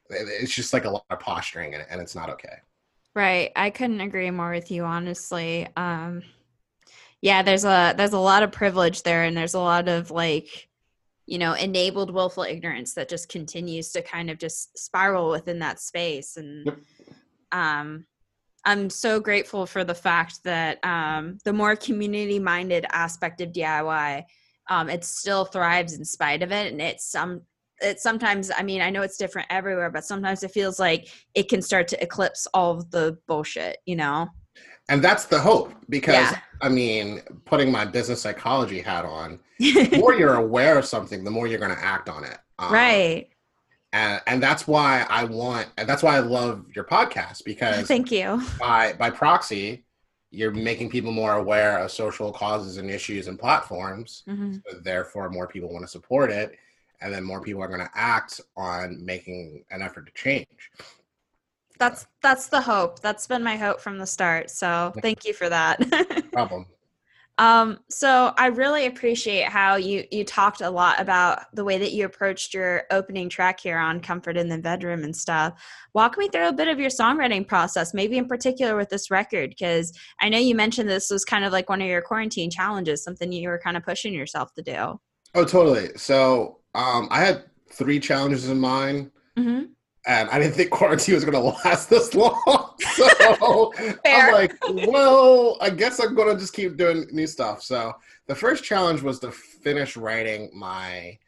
it's just like a lot of posturing, and, and it's not okay. Right. I couldn't agree more with you, honestly. Um, yeah, there's a there's a lot of privilege there, and there's a lot of like, you know, enabled willful ignorance that just continues to kind of just spiral within that space. And yep. um, I'm so grateful for the fact that um, the more community minded aspect of DIY um, it still thrives in spite of it and it's some it sometimes i mean i know it's different everywhere but sometimes it feels like it can start to eclipse all of the bullshit you know and that's the hope because yeah. i mean putting my business psychology hat on the (laughs) more you're aware of something the more you're going to act on it um, right and and that's why I want and that's why I love your podcast because (laughs) Thank you. by by proxy you're making people more aware of social causes and issues and platforms Mhm. so therefore more people want to support it and then more people are going to act on making an effort to change That's that's the hope. That's been my hope from the start. So thank you for that. (laughs) problem Um, so I really appreciate how you you talked a lot about the way that you approached your opening track here on Comfort in the Bedroom and stuff. Walk me through a bit of your songwriting process, maybe in particular with this record, because I know you mentioned this was kind of like one of your quarantine challenges, something you were kind of pushing yourself to do. oh totally so um i had three challenges in mind hmm and I didn't think quarantine was going to last (laughs) this long. (laughs) So I'm like, well, I guess I'm going to just keep doing new stuff. So the first challenge was to finish writing my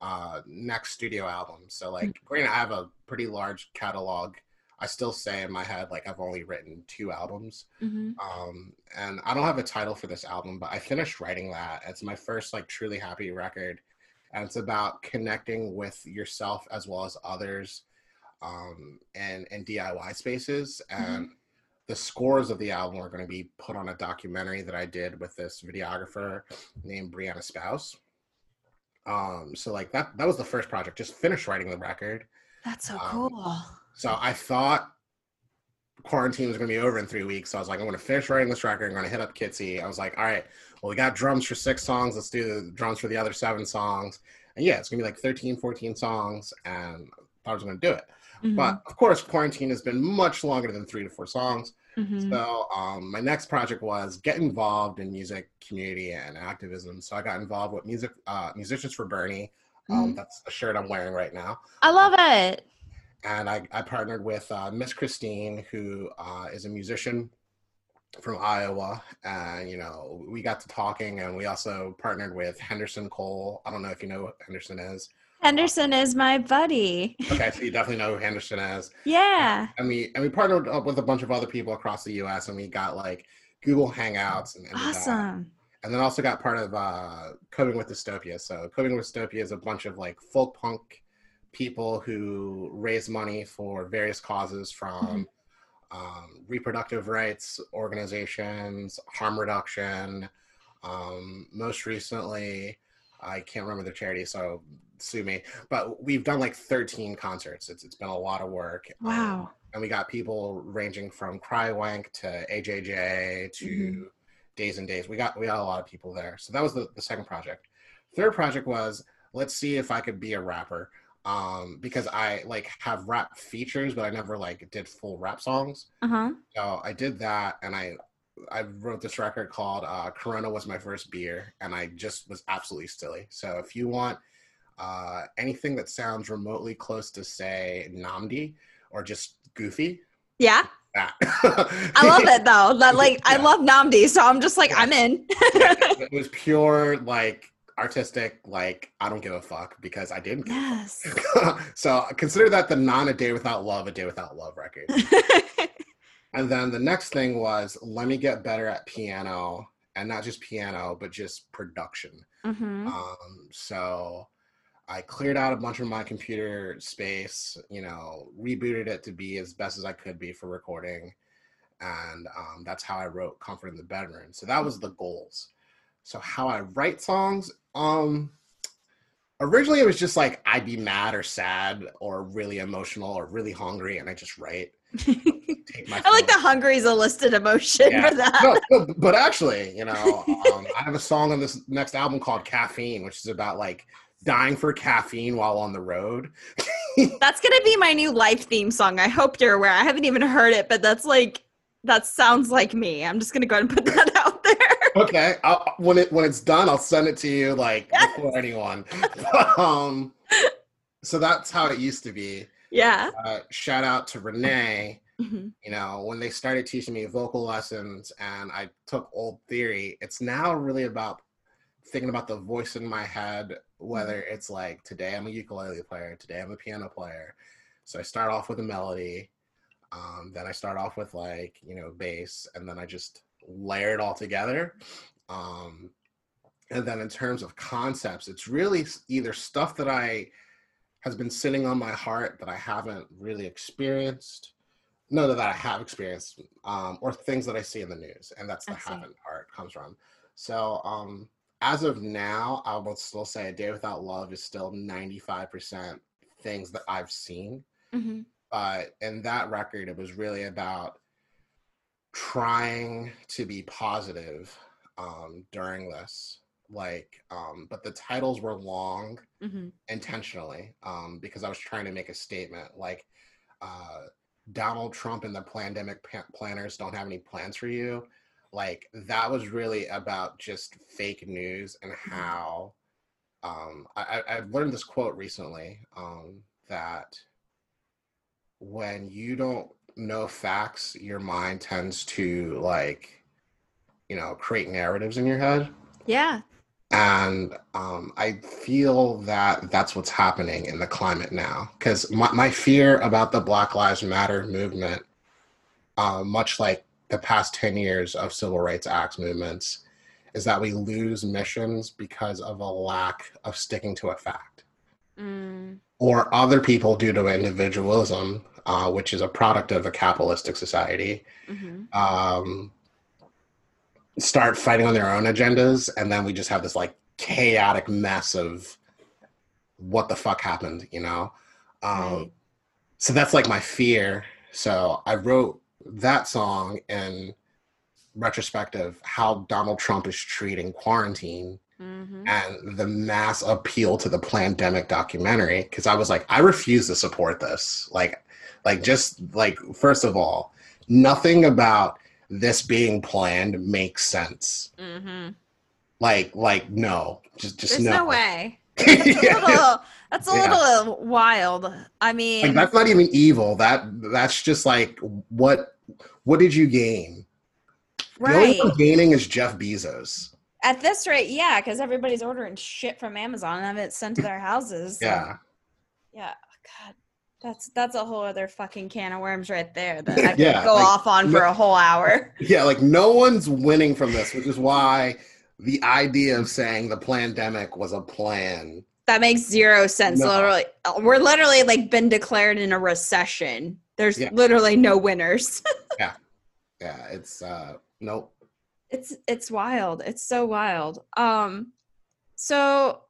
uh, next studio album. So like, granted, I have a pretty large catalog. I still say in my head like I've only written two albums, hmm um, and I don't have a title for this album, but I finished writing that. It's my first like truly happy record, and it's about connecting with yourself as well as others um, and and DIY spaces. And the scores of the album are going to be put on a documentary that I did with this videographer named Brianna Spouse. Um, so like that that was the first project. Just finished writing the record. That's so Um, cool. So I thought quarantine was going to be over in three weeks. So I was like, I'm going to finish writing this record. I'm going to hit up Kitsy. I was like, all right, well, we got drums for six songs. Let's do the drums for the other seven songs. And yeah, it's going to be like 13, 14 songs. And I thought I was going to do it. Mhm, But of course, quarantine has been much longer than three to four songs. mhm. So um, my next project was get involved in music community and activism. So I got involved with music um, musicians for Bernie. Um, Mhm. That's the shirt I'm wearing right now I love it. and I, I partnered with uh, Miss Christine, who uh, is a musician from Iowa, and you know we got to talking, and we also partnered with Henderson Cole. I don't know if you know what Henderson is. Henderson is my buddy. Okay, so you definitely know who Henderson is. Yeah. And we and we partnered up with a bunch of other people across the U.S. and we got like Google Hangouts and. Awesome. and then also got part of uh, Coping with Dystopia. So Coping with Dystopia is a bunch of like folk punk people who raise money for various causes from um, reproductive rights organizations, harm reduction. Um, most recently, I can't remember the charity, so sue me. But we've done like 13 concerts. It's it's been a lot of work. Um, Wow. and we got people ranging from Crywank to AJJ to Mhm. Days N' Daze. We got we got a lot of people there. So that was the, the second project. Third project was let's see if I could be a rapper. Um, because I like have rap features, but I never like did full rap songs. Uh huh. So I did that, and I I wrote this record called uh, "Corona Was My First Beer," and I just was absolutely silly. So if you want uh, anything that sounds remotely close to say Nnamdi or just goofy, Yeah. that. (laughs) I love it though. That like I love Nnamdi, so I'm just like I'm in. (laughs) it was pure like artistic like i don't give a fuck because i didn't yes. (laughs) so consider that the non a day without love a day without love record. And then the next thing was let me get better at piano. And not just piano but just production. Hmm um, so I cleared out a bunch of my computer space, you know, rebooted it to be as best as I could be for recording. And um, that's how I wrote Comfort in the Bedroom. So that was the goals. So how I write songs, um, originally it was just like I'd be mad or sad or really emotional or really hungry and I just write. (laughs) I like the hungry is a listed emotion Yeah. for that. no, (laughs) no, but actually, you know, um, I have a song on this next album called Caffeine, which is about like dying for caffeine while on the road. (laughs) That's gonna be my new life theme song. I hope you're aware. I haven't even heard it, but that's like that sounds like me. I'm just gonna go ahead and put that out there. (laughs) okay, I'll, when it when it's done, I'll send it to you like Yes. before anyone. (laughs) um, so that's how it used to be. Yeah. Uh, shout out to Renee. Mhm. You know, when they started teaching me vocal lessons and I took old theory, it's now really about thinking about the voice in my head, whether it's like today I'm a ukulele player, today I'm a piano player. So I start off with a melody, um, then I start off with like, you know, bass, and then I just layer it all together. Um, and then in terms of concepts, it's really either stuff that I has been sitting on my heart that I haven't really experienced. No, that I have experienced, um, or things that I see in the news, and that's the haven't part comes from. So, um, as of now, I will still say "A Day Without Love" is still ninety five percent things that I've seen. Mm-hmm. But in that record, it was really about trying to be positive um, during this like um but the titles were long mm-hmm. intentionally um because i was trying to make a statement like uh donald trump and the pandemic planners don't have any plans for you like that was really about just fake news and mm-hmm. how um i i learned this quote recently um that when you don't know facts your mind tends to like you know create narratives in your head yeah and um, i feel that that's what's happening in the climate now because my, my fear about the black lives matter movement uh, much like the past 10 years of civil rights acts movements is that we lose missions because of a lack of sticking to a fact mm. or other people due to individualism uh, which is a product of a capitalistic society mm-hmm. um, start fighting on their own agendas and then we just have this like chaotic mess of what the fuck happened you know um right. so that's like my fear so i wrote that song and retrospective how donald trump is treating quarantine mm-hmm. and the mass appeal to the Plandemic documentary because i was like i refuse to support this like like just like first of all nothing about this being planned makes sense. Mm-hmm. Like, like no, just, just There's no. no way. (laughs) That's a little, that's a yeah. little uh, wild. I mean, like, that's not even evil. That that's just like what what did you gain? Right. The only one gaining is Jeff Bezos. At this rate, yeah, because everybody's ordering shit from Amazon and having it sent to their (laughs) houses. So. Yeah. Yeah. God, that's that's a whole other fucking can of worms right there that I could (laughs) go like, off on for no, a whole hour. (laughs) Yeah, like no one's winning from this, which is why the idea of saying the pandemic was a plan. That makes zero sense. No. Literally, we're literally like been declared in a recession. There's yeah. literally no winners. (laughs) yeah, yeah. It's uh, nope. It's it's wild. It's so wild. Um, so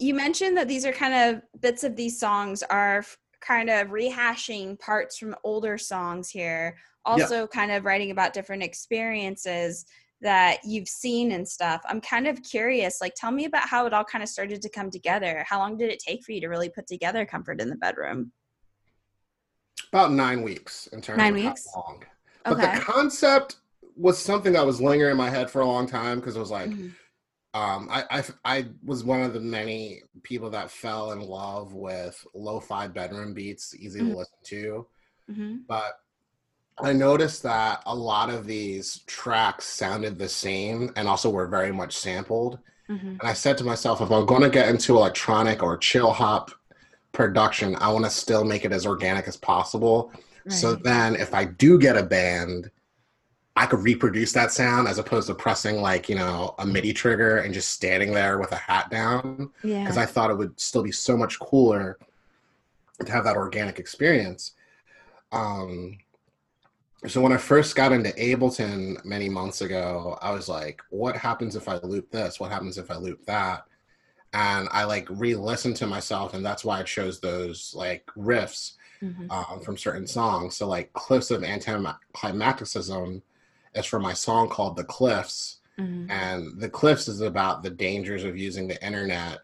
you mentioned that these are kind of bits of these songs are kind of rehashing parts from older songs here also yeah. kind of writing about different experiences that you've seen and stuff i'm kind of curious like tell me about how it all kind of started to come together how long did it take for you to really put together comfort in the bedroom about nine weeks in terms nine of weeks how long but okay. the concept was something that was lingering in my head for a long time because it was like mm-hmm um, I, I, I was one of the many people that fell in love with lo-fi bedroom beats, easy mm-hmm. to listen to. Mm-hmm. But I noticed that a lot of these tracks sounded the same and also were very much sampled. Mm-hmm. And I said to myself, if I'm going to get into electronic or chill hop production, I want to still make it as organic as possible. Right. So then, if I do get a band, I could reproduce that sound as opposed to pressing like, you know, a MIDI trigger and just standing there with a hat down. Yeah. Because I thought it would still be so much cooler to have that organic experience. Um, so when I first got into Ableton many months ago, I was like, what happens if I loop this? What happens if I loop that? And I like re-listened to myself, and that's why I chose those like riffs mm-hmm. um, from certain songs. So like Cliffs of Anticlimacticism is for my song called The Cliffs. Mm-hmm. And The Cliffs is about the dangers of using the internet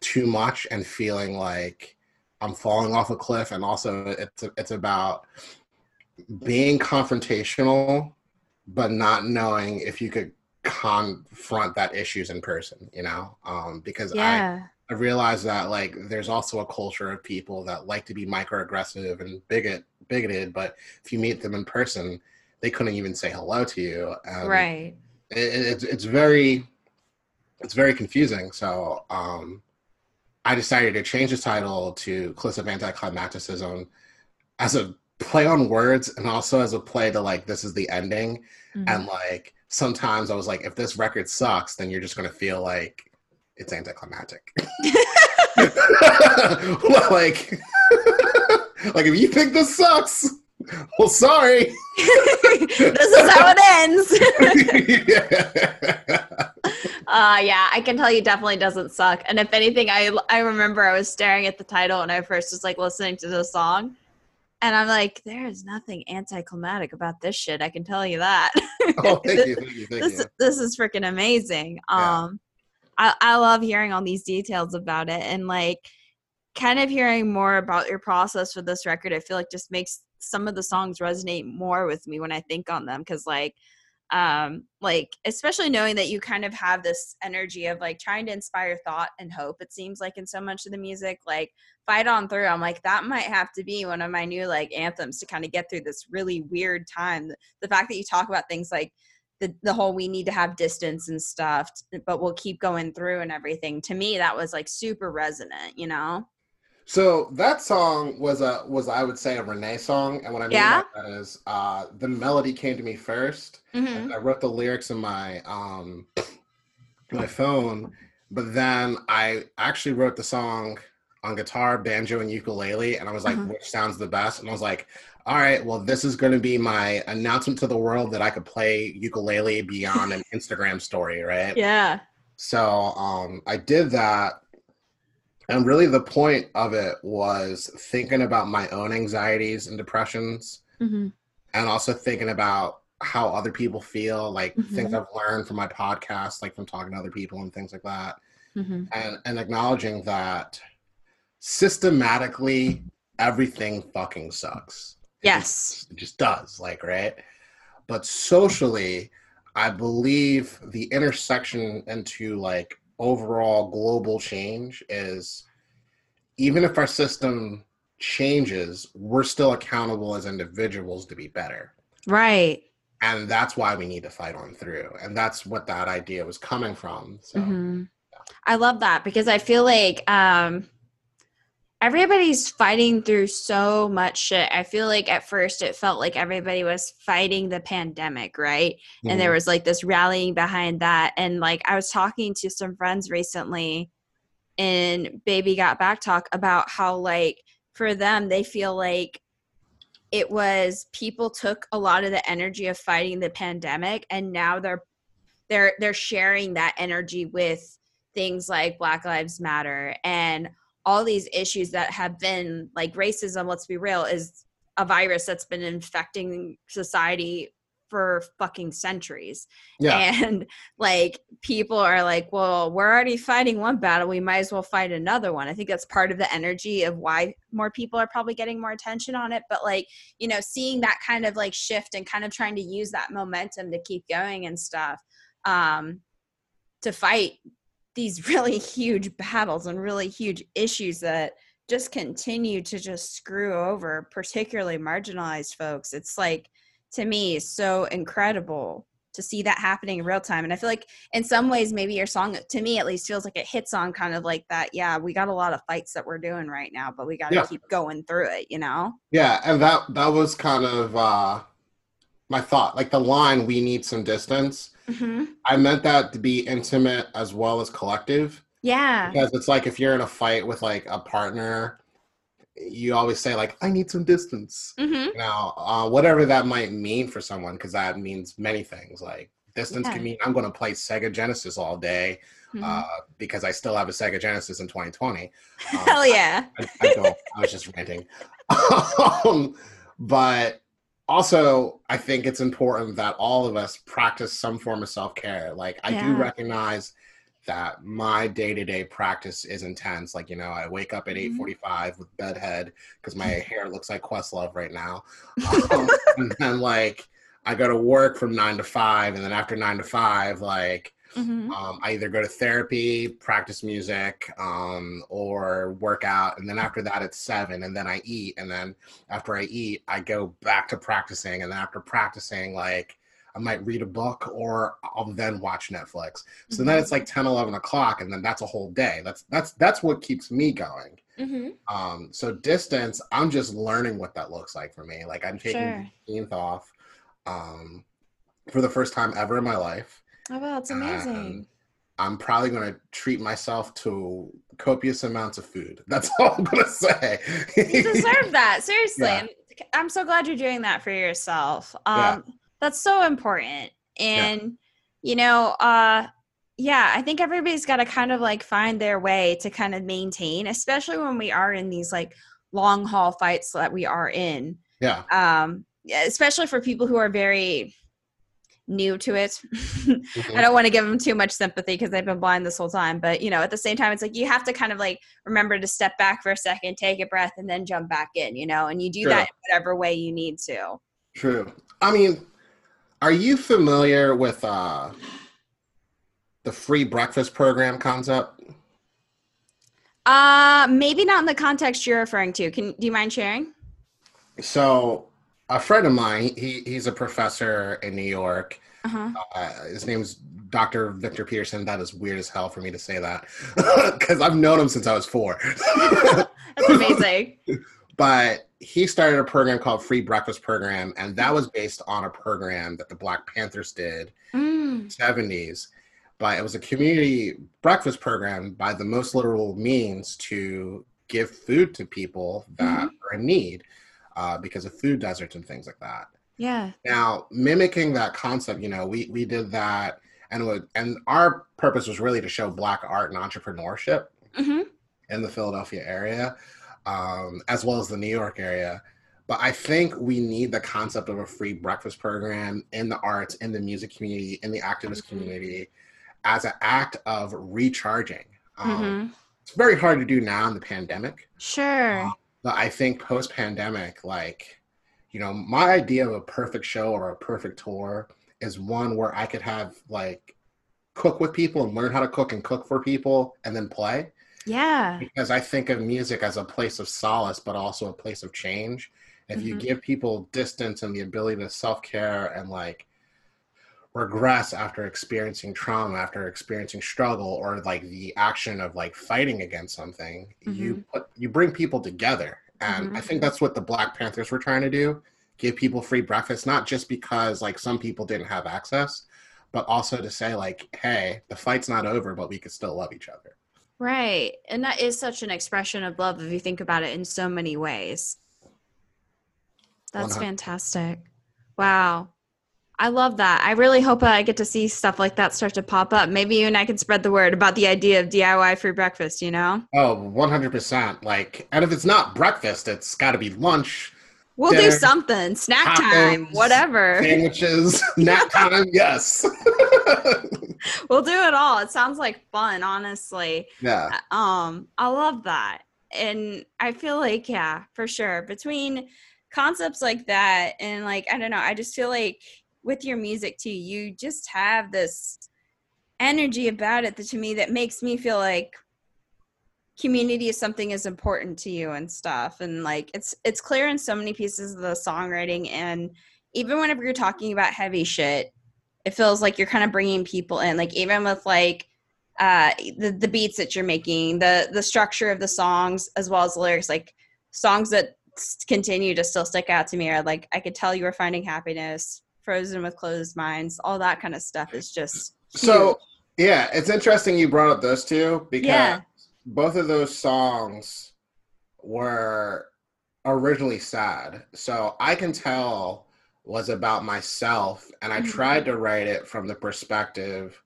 too much and feeling like I'm falling off a cliff. And also, it's, it's about being confrontational, but not knowing if you could confront that issues in person, you know? Um, because yeah. I, I realize that like there's also a culture of people that like to be microaggressive and bigot bigoted, but if you meet them in person, they couldn't even say hello to you. right. It, it's it's very it's very confusing. So um, I decided to change the title to Cliffs of Anticlimacticism as a play on words and also as a play to like this is the ending. Mm-hmm. And like sometimes I was like, if this record sucks, then you're just gonna feel like it's anticlimactic. (laughs) (laughs) like, (laughs) like if you think this sucks, well, sorry. this is how it ends. yeah. Uh, yeah, I can tell you definitely doesn't suck. And if anything, I I remember I was staring at the title when I first was like listening to the song, and I'm like, there is nothing anticlimactic about this shit. I can tell you that. Oh, (laughs) thank you, thank you, thank this you. this is freaking amazing. Yeah. Um, I I love hearing all these details about it and like kind of hearing more about your process for this record. I feel like just makes some of the songs resonate more with me when I think on them because like um like especially knowing that you kind of have this energy of like trying to inspire thought and hope it seems like in so much of the music like fight on through i'm like that might have to be one of my new like anthems to kind of get through this really weird time the, fact that you talk about things like the, the whole we need to have distance and stuff but we'll keep going through and everything to me that was like super resonant you know So that song was a was I would say a Renee song, and what I mean Yeah? by that is uh, the melody came to me 1st mm-hmm. I wrote the lyrics in my um my phone, but then I actually wrote the song on guitar, banjo, and ukulele, and I was like, Mhm. which sounds the best? And I was like, all right, well, this is going to be my announcement to the world that I could play ukulele beyond an (laughs) Instagram story, right? yeah So um, I did that. And really, the point of it was thinking about my own anxieties and depressions, mm-hmm. and also thinking about how other people feel, like things Mhm. I've learned from my podcast, like from talking to other people and things like that, Mm-hmm. and and acknowledging that systematically everything fucking sucks. It yes just- it just does, like right. But socially, I believe the intersection into like overall global change is even if our system changes, we're still accountable as individuals to be better. right And that's why we need to fight on through. And that's what that idea was coming from. So Mhm. I love that because I feel like um everybody's fighting through so much shit. I feel like at first it felt like everybody was fighting the pandemic, right? And there mm-hmm. was like this rallying behind that and like I was talking to some friends recently in Baby Got Back Talk about how like for them they feel like it was people took a lot of the energy of fighting the pandemic and now they're they're they're sharing that energy with things like black lives matter and all these issues that have been like racism let's be real is a virus that's been infecting society for fucking centuries. Yeah. and like people are like well we're already fighting one battle. We might as well fight another one. I think that's part of the energy of why more people are probably getting more attention on it. But like you know seeing that kind of like shift and kind of trying to use that momentum to keep going and stuff um to fight these (laughs) really huge battles and really huge issues that just continue to just screw over particularly marginalized folks. It's like to me so incredible to see that happening in real time. And i feel like in some ways maybe your song to me at least feels like it hits on kind of like that yeah we got a lot of fights that we're doing right now but we got to Yeah. keep going through it you know? Yeah, and that that was kind of uh my thought. Like the line we need some distance. mm-hmm. I meant that to be intimate as well as collective. yeah Because it's like if you're in a fight with like a partner, you always say like, I need some distance. mm-hmm. Now, uh, whatever that might mean for someone, because that means many things. Like distance Yeah. can mean I'm going to play Sega Genesis all day Mm-hmm. uh, because I still have a Sega Genesis in 2020. (laughs) Um, hell yeah I, I don't. I was just ranting. (laughs) um, but also, I think it's important that all of us practice some form of self care. Like, I do recognize that my day to day practice is intense. Like, you know, I wake up at Mhm. eight forty five with bedhead because my (laughs) hair looks like Questlove right now, um, (laughs) and then like I go to work from nine to five, and then after nine to five, like Mhm. um, I either go to therapy, practice music, um, or work out, and then after that it's seven, and then I eat, and then after I eat, I go back to practicing, and then after practicing, like I might read a book, or I'll then watch Netflix. So then Mhm. it's like 10, 11 o'clock, and then that's a whole day. That's that's that's what keeps me going. Mhm. Um, so distance, I'm just learning what that looks like for me. Like I'm taking Sure. the 15th off um, for the first time ever in my life. Oh wow it's amazing And I'm probably going to treat myself to copious amounts of food. (laughs) That's all I'm going to say. you deserve that. (laughs) Seriously. Yeah. I'm so glad you're doing that for yourself. Um, yeah. That's so important. And, yeah. you know, uh, yeah, I think everybody's got to kind of like find their way to kind of maintain, especially when we are in these like long haul fights that we are in. Yeah. Um, especially for people who are very new to it. (laughs) mm-hmm. I don't want to give them too much sympathy because they've been blind this whole time. But you know, at the same time, it's like you have to kind of like remember to step back for a second, take a breath, and then jump back in. You know, and you do True. that in whatever way you need to. True. I mean, are you familiar with uh the free breakfast program concept? Uh maybe not in the context you're referring to. Can do you mind sharing? So a friend of mine, he he's a professor in New York. Uh-huh. Uh, his name's Dr. Victor Peterson. That is weird as hell for me to say that (laughs) because I've known him since I was four. (laughs) That's amazing. (laughs) but he started a program called Free Breakfast Program, and that was based on a program that the Black Panthers did mm. 70s. But it was a community breakfast program by the most literal means to give food to people that mm-hmm. are in need uh, because of food deserts and things like that. Yeah. Now, mimicking that concept, you know, we we did that, and would and our purpose was really to show Black art and entrepreneurship mm-hmm. in the Philadelphia area, um, as well as the New York area. But I think we need the concept of a free breakfast program in the arts, in the music community, in the activist mm-hmm. community, as an act of recharging. Um, mm-hmm. It's very hard to do now in the pandemic. Sure. Um, but I think post pandemic, like, you know, my idea of a perfect show or a perfect tour is one where I could have like cook with people and learn how to cook and cook for people and then play. Yeah. Because I think of music as a place of solace, but also a place of change. If mm-hmm. you give people distance and the ability to self care and like regress after experiencing trauma after experiencing struggle or like the action of like fighting against something mm-hmm. you put you bring people together and mm-hmm. i think that's what the black panthers were trying to do give people free breakfast not just because like some people didn't have access but also to say like hey the fight's not over but we could still love each other right and that is such an expression of love if you think about it in so many ways that's 100. fantastic wow I love that. I really hope I get to see stuff like that start to pop up. Maybe you and I can spread the word about the idea of DIY free breakfast, you know? Oh, 100%. Like, and if it's not breakfast, it's got to be lunch. We'll dinner, do something. Snack time, whatever. Sandwiches, (laughs) nap time, yes. (laughs) we'll do it all. It sounds like fun, honestly. Yeah. Um, I love that. And I feel like, yeah, for sure. Between concepts like that and like, I don't know, I just feel like with your music too you just have this energy about it that to me that makes me feel like community is something is important to you and stuff. And like it's it's clear in so many pieces of the songwriting. And even whenever you're talking about heavy shit it feels like you're kind of bringing people in. Like even with like uh the the beats that you're making the the structure of the songs as well as the lyrics like songs that continue to still stick out to me are like i could tell you were finding happiness frozen with closed minds all that kind of stuff is just huge. so yeah it's interesting you brought up those two because yeah. both of those songs were originally sad so i can tell was about myself and i mm-hmm. tried to write it from the perspective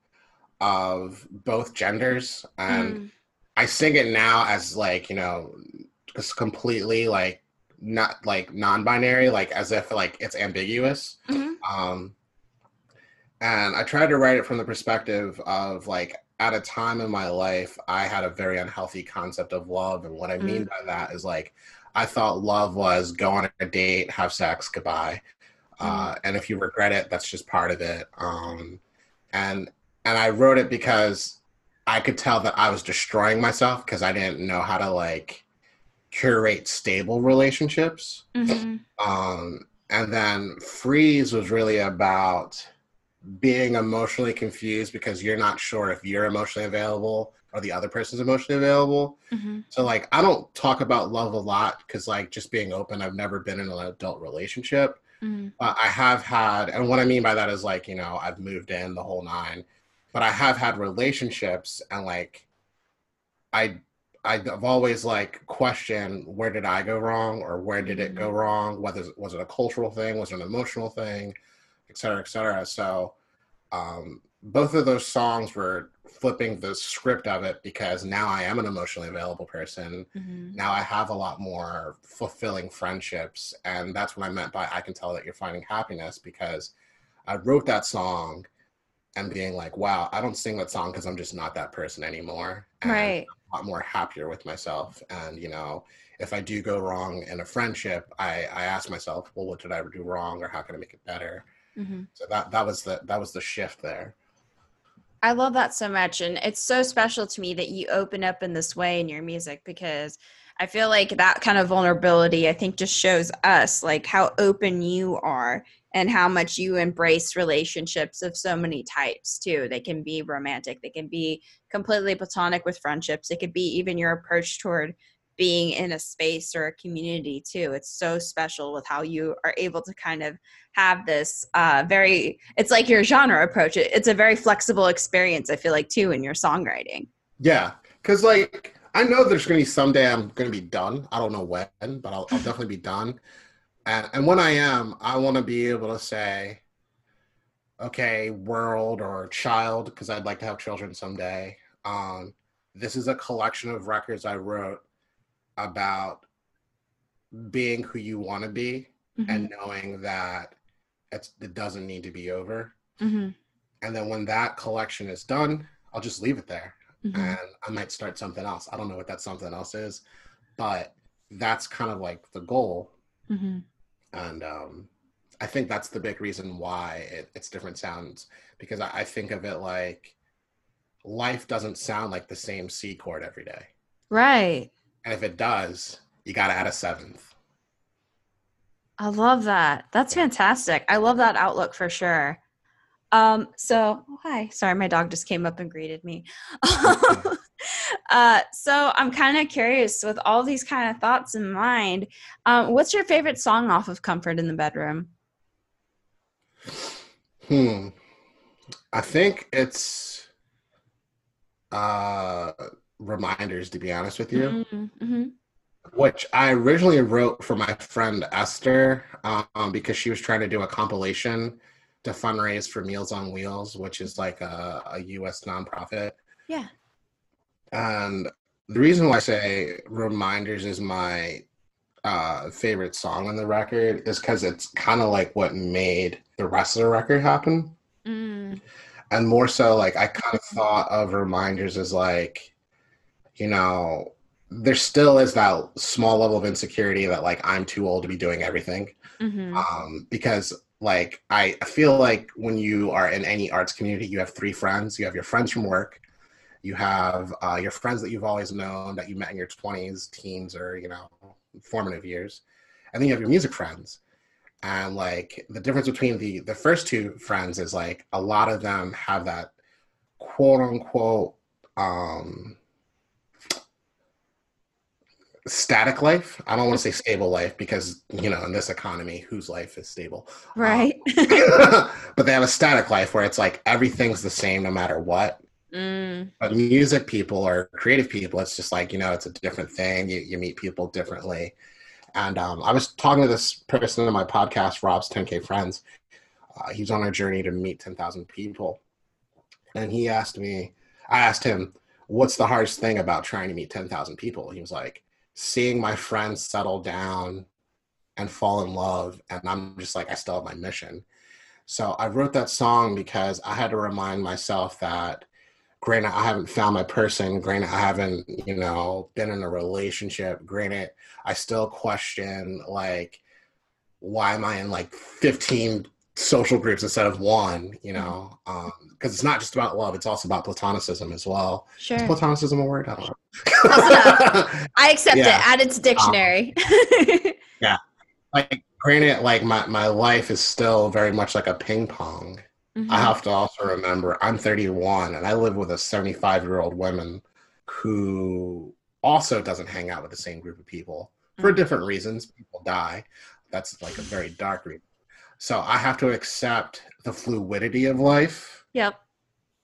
of both genders and mm. i sing it now as like you know just completely like not like non-binary like as if like it's ambiguous mm-hmm. um and i tried to write it from the perspective of like at a time in my life i had a very unhealthy concept of love and what i mean mm-hmm. by that is like i thought love was go on a date have sex goodbye uh, mm-hmm. and if you regret it that's just part of it um and and i wrote it because i could tell that i was destroying myself because i didn't know how to like curate stable relationships. Mm-hmm. Um, and then freeze was really about being emotionally confused because you're not sure if you're emotionally available or the other person's emotionally available. Mm-hmm. So like I don't talk about love a lot because like just being open, I've never been in an adult relationship. Mm-hmm. But I have had, and what I mean by that is like, you know, I've moved in the whole nine. but I have had relationships and like I I've always like questioned where did I go wrong or where did it go Mm-hmm. wrong? Whether was it a cultural thing, was it an emotional thing, et cetera, et cetera. So um, both of those songs were flipping the script of it because now I am an emotionally available person. Mhm. Now I have a lot more fulfilling friendships, and that's what I meant by I can tell that you're finding happiness because I wrote that song and being like, wow, I don't sing that song because I'm just not that person anymore. And Right. Lot more happier with myself. And, you know, if I do go wrong in a friendship, I, I ask myself, well, what did I do wrong or how can I make it better? Mhm. So that, that was the, that was the shift there. I love that so much. And it's so special to me that you open up in this way in your music because I feel like that kind of vulnerability, I think, just shows us like how open you are and how much you embrace relationships of so many types too. They can be romantic, they can be completely platonic with friendships, it could be even your approach toward being in a space or a community too. It's so special with how you are able to kind of have this uh, very it's like your genre approach it, it's a very flexible experience i feel like too in your songwriting Yeah. Cause like, I know there's going to be someday I'm going to be done. I don't know when, but I'll, I'll definitely be done. And, and when I am, I want to be able to say, okay, world or child, because I'd like to have children someday. Um, this is a collection of records I wrote about being who you want to be and knowing that it's, it doesn't need to be over. hmm And then when that collection is done, I'll just leave it there hmm and I might start something else. I don't know what that something else is, but that's kind of like the goal. hmm And um, I think that's the big reason why it, it's different sounds because I, I think of it like life doesn't sound like the same C chord every day. right And if it does, you got to add a seventh. i love that that's fantastic i love that outlook for sure um so oh, hi. Sorry my dog just came up and greeted me. (laughs) Uh so i'm kind of curious with all these kind of thoughts in mind um what's your favorite song off of comfort in the bedroom? Hmm. I think it's uh reminders to be honest with you. hmm which I originally wrote for my friend Esther um, because she was trying to do a compilation to fundraise for Meals on Wheels, which is like a, a U.S. nonprofit. Yeah. And the reason why I say Reminders is my uh, favorite song on the record is because it's kind of like what made the rest of the record happen. mm And more so, like, I kind of thought of Reminders as like, you know, there still is that small level of insecurity that like I'm too old to be doing everything. hmm Um, because like I feel like when you are in any arts community, you have three friends. You have your friends from work, you have uh, your friends that you've always known that you met in your twenties, teens, or you know, formative years, and then you have your music friends. And like the difference between the the first two friends is like a lot of them have that quote unquote um static life. I don't want to say stable life because you know in this economy, whose life is stable? right (laughs) but they have a static life where it's like everything's the same no matter what. mm But music people or creative people, it's just like you know, it's a different thing. You you meet people differently. And um, I was talking to this person in my podcast, Rob's 10K Friends. Uh, he's on a journey to meet 10,000 people. And he asked me, I asked him, what's the hardest thing about trying to meet 10,000 people? He was like, seeing my friends settle down and fall in love. And I'm just like, I still have my mission. So I wrote that song because I had to remind myself that, granted, I haven't found my person. Granted, I haven't, you know, been in a relationship. Granted, I still question, like, why am I in like 15 social groups instead of one, you know? Because it's not just about love, it's also about platonicism as well. sure Is platonicism a word? I don't know. i accept Yeah. it add it to dictionary (laughs) Yeah, like granted like my, my life is still very much like a ping pong Mhm. i have to also remember i'm 31 and i live with a 75 year old woman who also doesn't hang out with the same group of people for Mm. different reasons people die that's like a very dark reason so i have to accept the fluidity of life yep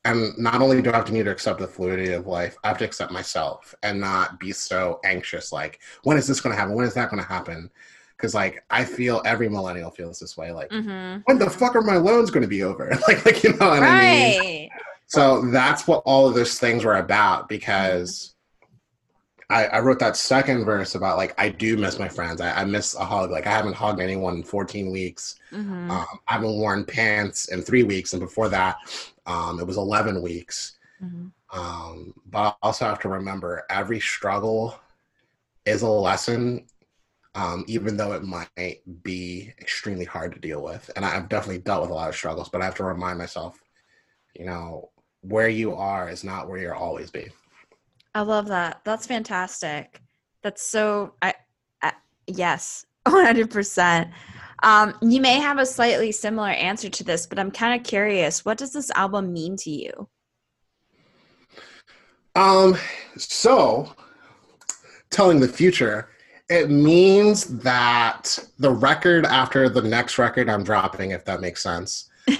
and not only do I have to need to accept the fluidity of life, I have to accept myself and not be so anxious. Like, when is this going to happen? When is that going to happen? Because like I feel every millennial feels this way. Like, Mm-hmm. when the fuck are my loans going to be over? (laughs) like, like you know what I mean? Right. So that's what all of those things were about because I, I wrote that second verse about like I do miss my friends. I, I miss a hug. Like I haven't hugged anyone in 14 weeks. Mm-hmm. Um, I haven't worn pants in three weeks, and before that, um, it was 11 weeks. Mhm. Um, but I also have to remember every struggle is a lesson, um, even though it might be extremely hard to deal with. And I've definitely dealt with a lot of struggles, but I have to remind myself, you know, where you are is not where you'll always be. I love that. That's fantastic. That's so I, I yes, (laughs) 100%. Um you may have a slightly similar answer to this, but I'm kind of curious, what does this album mean to you? Um, so telling the future, it means that the record after the next record I'm dropping, if that makes sense, (laughs)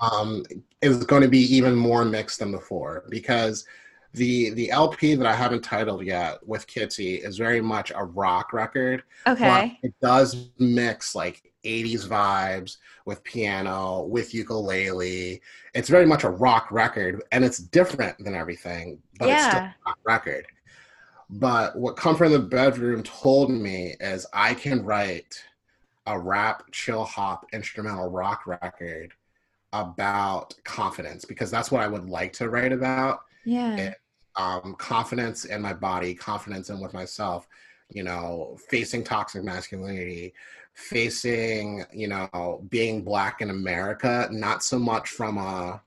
um, is going to be even more mixed than before because the the LP that I haven't titled yet with Kitsy is very much a rock record. okay. It does mix like 80s vibes with piano, with ukulele. It's very much a rock record and it's different than everything, but it's still Yeah. a rock record. But what Comfort in the Bedroom told me is I can write a rap, chill hop, instrumental rock record about confidence because that's what I would like to write about Yeah. it- um, confidence in my body, confidence in with myself, you know, facing toxic masculinity, facing, you know, being black in America, not so much from a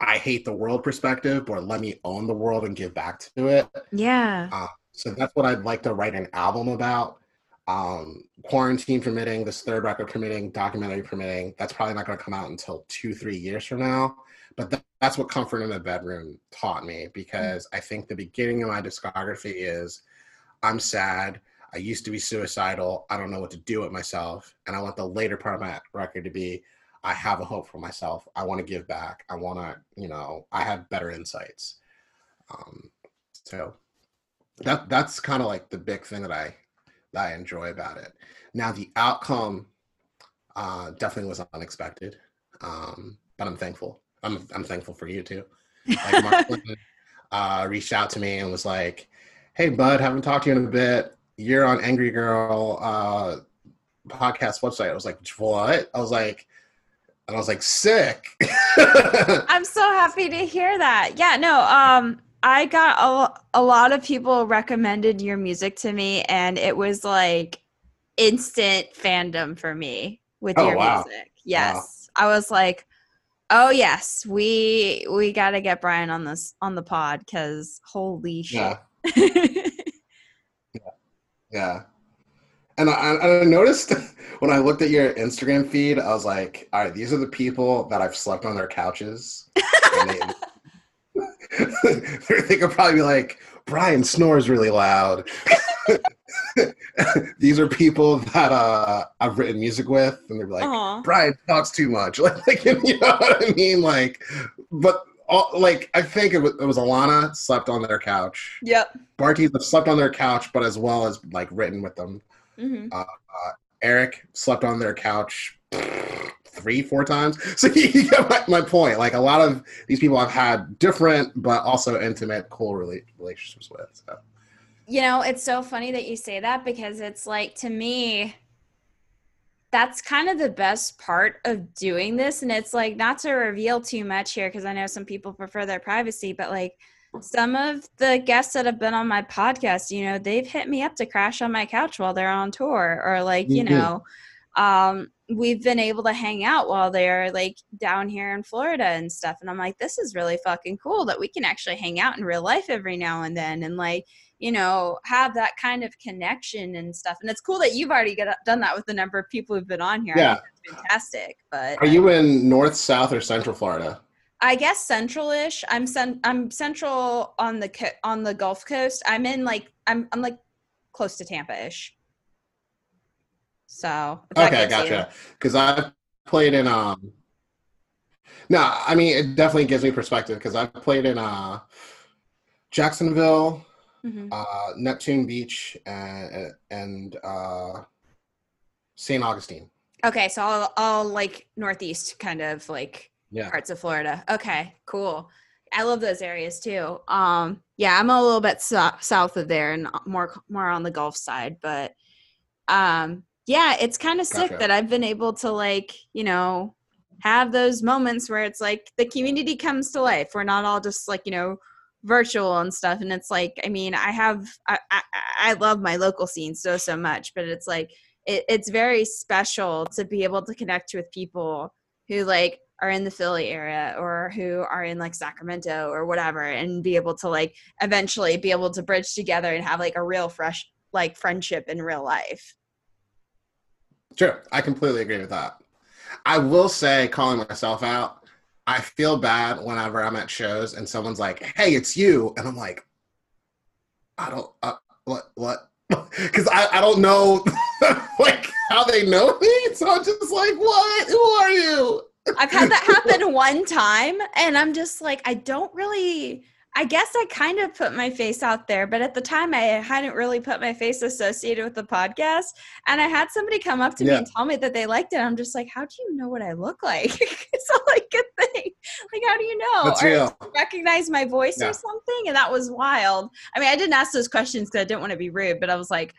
I hate the world perspective, but let me own the world and give back to it. Yeah. Uh, so that's what I'd like to write an album about. Um, quarantine permitting, this third record permitting, documentary permitting. That's probably not going to come out until two, three years from now. But th- that's what Comfort in the Bedroom taught me because I think the beginning of my discography is I'm sad. I used to be suicidal. I don't know what to do with myself. And I want the later part of my record to be I have a hope for myself. I want to give back. I want to, you know, I have better insights. Um, so that that's kind of like the big thing that I that I enjoy about it. Now the outcome uh, definitely was unexpected, um, but I'm thankful. I'm I'm thankful for you too. Like Mark Clinton, (laughs) uh, reached out to me and was like, "Hey, bud, haven't talked to you in a bit. You're on Angry Girl uh, podcast website." I was like, "What?" I was like, and I was like, "Sick." (laughs) I'm so happy to hear that. Yeah, no, um I got a, a lot of people recommended your music to me and it was like instant fandom for me with Oh, your wow. music. Yes. I was like, "Oh yes, we we got to get Brian on this on the pod cuz holy yeah. shit." (laughs) Yeah. And I, and I noticed (laughs) when I looked at your Instagram feed, I was like, all right, these are the people that I've slept on their couches. They, (laughs) they could probably be like, Brian snores really loud. (laughs) these are people that uh, I've written music with, and they're like, Aw. Brian talks too much. (laughs) Like, like, you know what I mean? Like, but all, like, I think it was, it was Alana slept on their couch. Yep. Have slept on their couch, but as well as like written with them. Mhm. Eric slept on their couch (laughs) three, four times. So you get my, my point. Like a lot of these people I've had different, but also intimate, cool rela- relationships with. So. You know, it's so funny that you say that because it's like to me, that's kind of the best part of doing this. And it's like not to reveal too much here because I know some people prefer their privacy, but like some of the guests that have been on my podcast, you know, they've hit me up to crash on my couch while they're on tour or like, you know, um, we've been able to hang out while they're like down here in Florida and stuff. And I'm like, this is really fucking cool that we can actually hang out in real life every now and then and like, you know, have that kind of connection and stuff. And it's cool that you've already got, done that with the number of people who've been on here. I Yeah. think that's fantastic. But Are you in North, South, or Central Florida? I guess central-ish. I'm cen- I'm central on the co- on the Gulf Coast. I'm in like I'm I'm like close to Tampa-ish. So Okay, gotcha. Because I've played in um, No, I mean it definitely gives me perspective because I've played in uh, Jacksonville, Mhm. uh, Neptune Beach, and and uh, St. Augustine. Okay, so all, all like northeast kind of like Yeah, parts of Florida. Okay, cool. I love those areas too. Um, yeah, I'm a little bit so- south of there and more more on the Gulf side, but um, yeah, it's kind of sick Gotcha. that I've been able to like you know have those moments where it's like the community comes to life. We're not all just like you know virtual and stuff, and it's like I mean I have I I, I love my local scene so so much, but it's like it, it's very special to be able to connect with people who like are in the Philly area or who are in like Sacramento or whatever and be able to like eventually be able to bridge together and have like a real fresh like friendship in real life. sure. I completely agree with that. I will say, calling myself out, I feel bad whenever I'm at shows and someone's like, "Hey, it's you," and I'm like, "I don't uh, what what." (laughs) Because I, I don't know (laughs) like how they know me, so I'm just like, "What? Who are you?" I've had that happen (laughs) one time and I'm just like I don't really I guess I kind of put my face out there, but at the time I hadn't really put my face associated with the podcast. And I had somebody come up to me and tell me that they liked it. I'm just like, how do you know what I look like? (laughs) it's all like a thing. Like, how do you know? That's Or real. recognize my voice Yeah. or something? And that was wild. I mean, I didn't ask those questions because I didn't want to be rude, but I was like,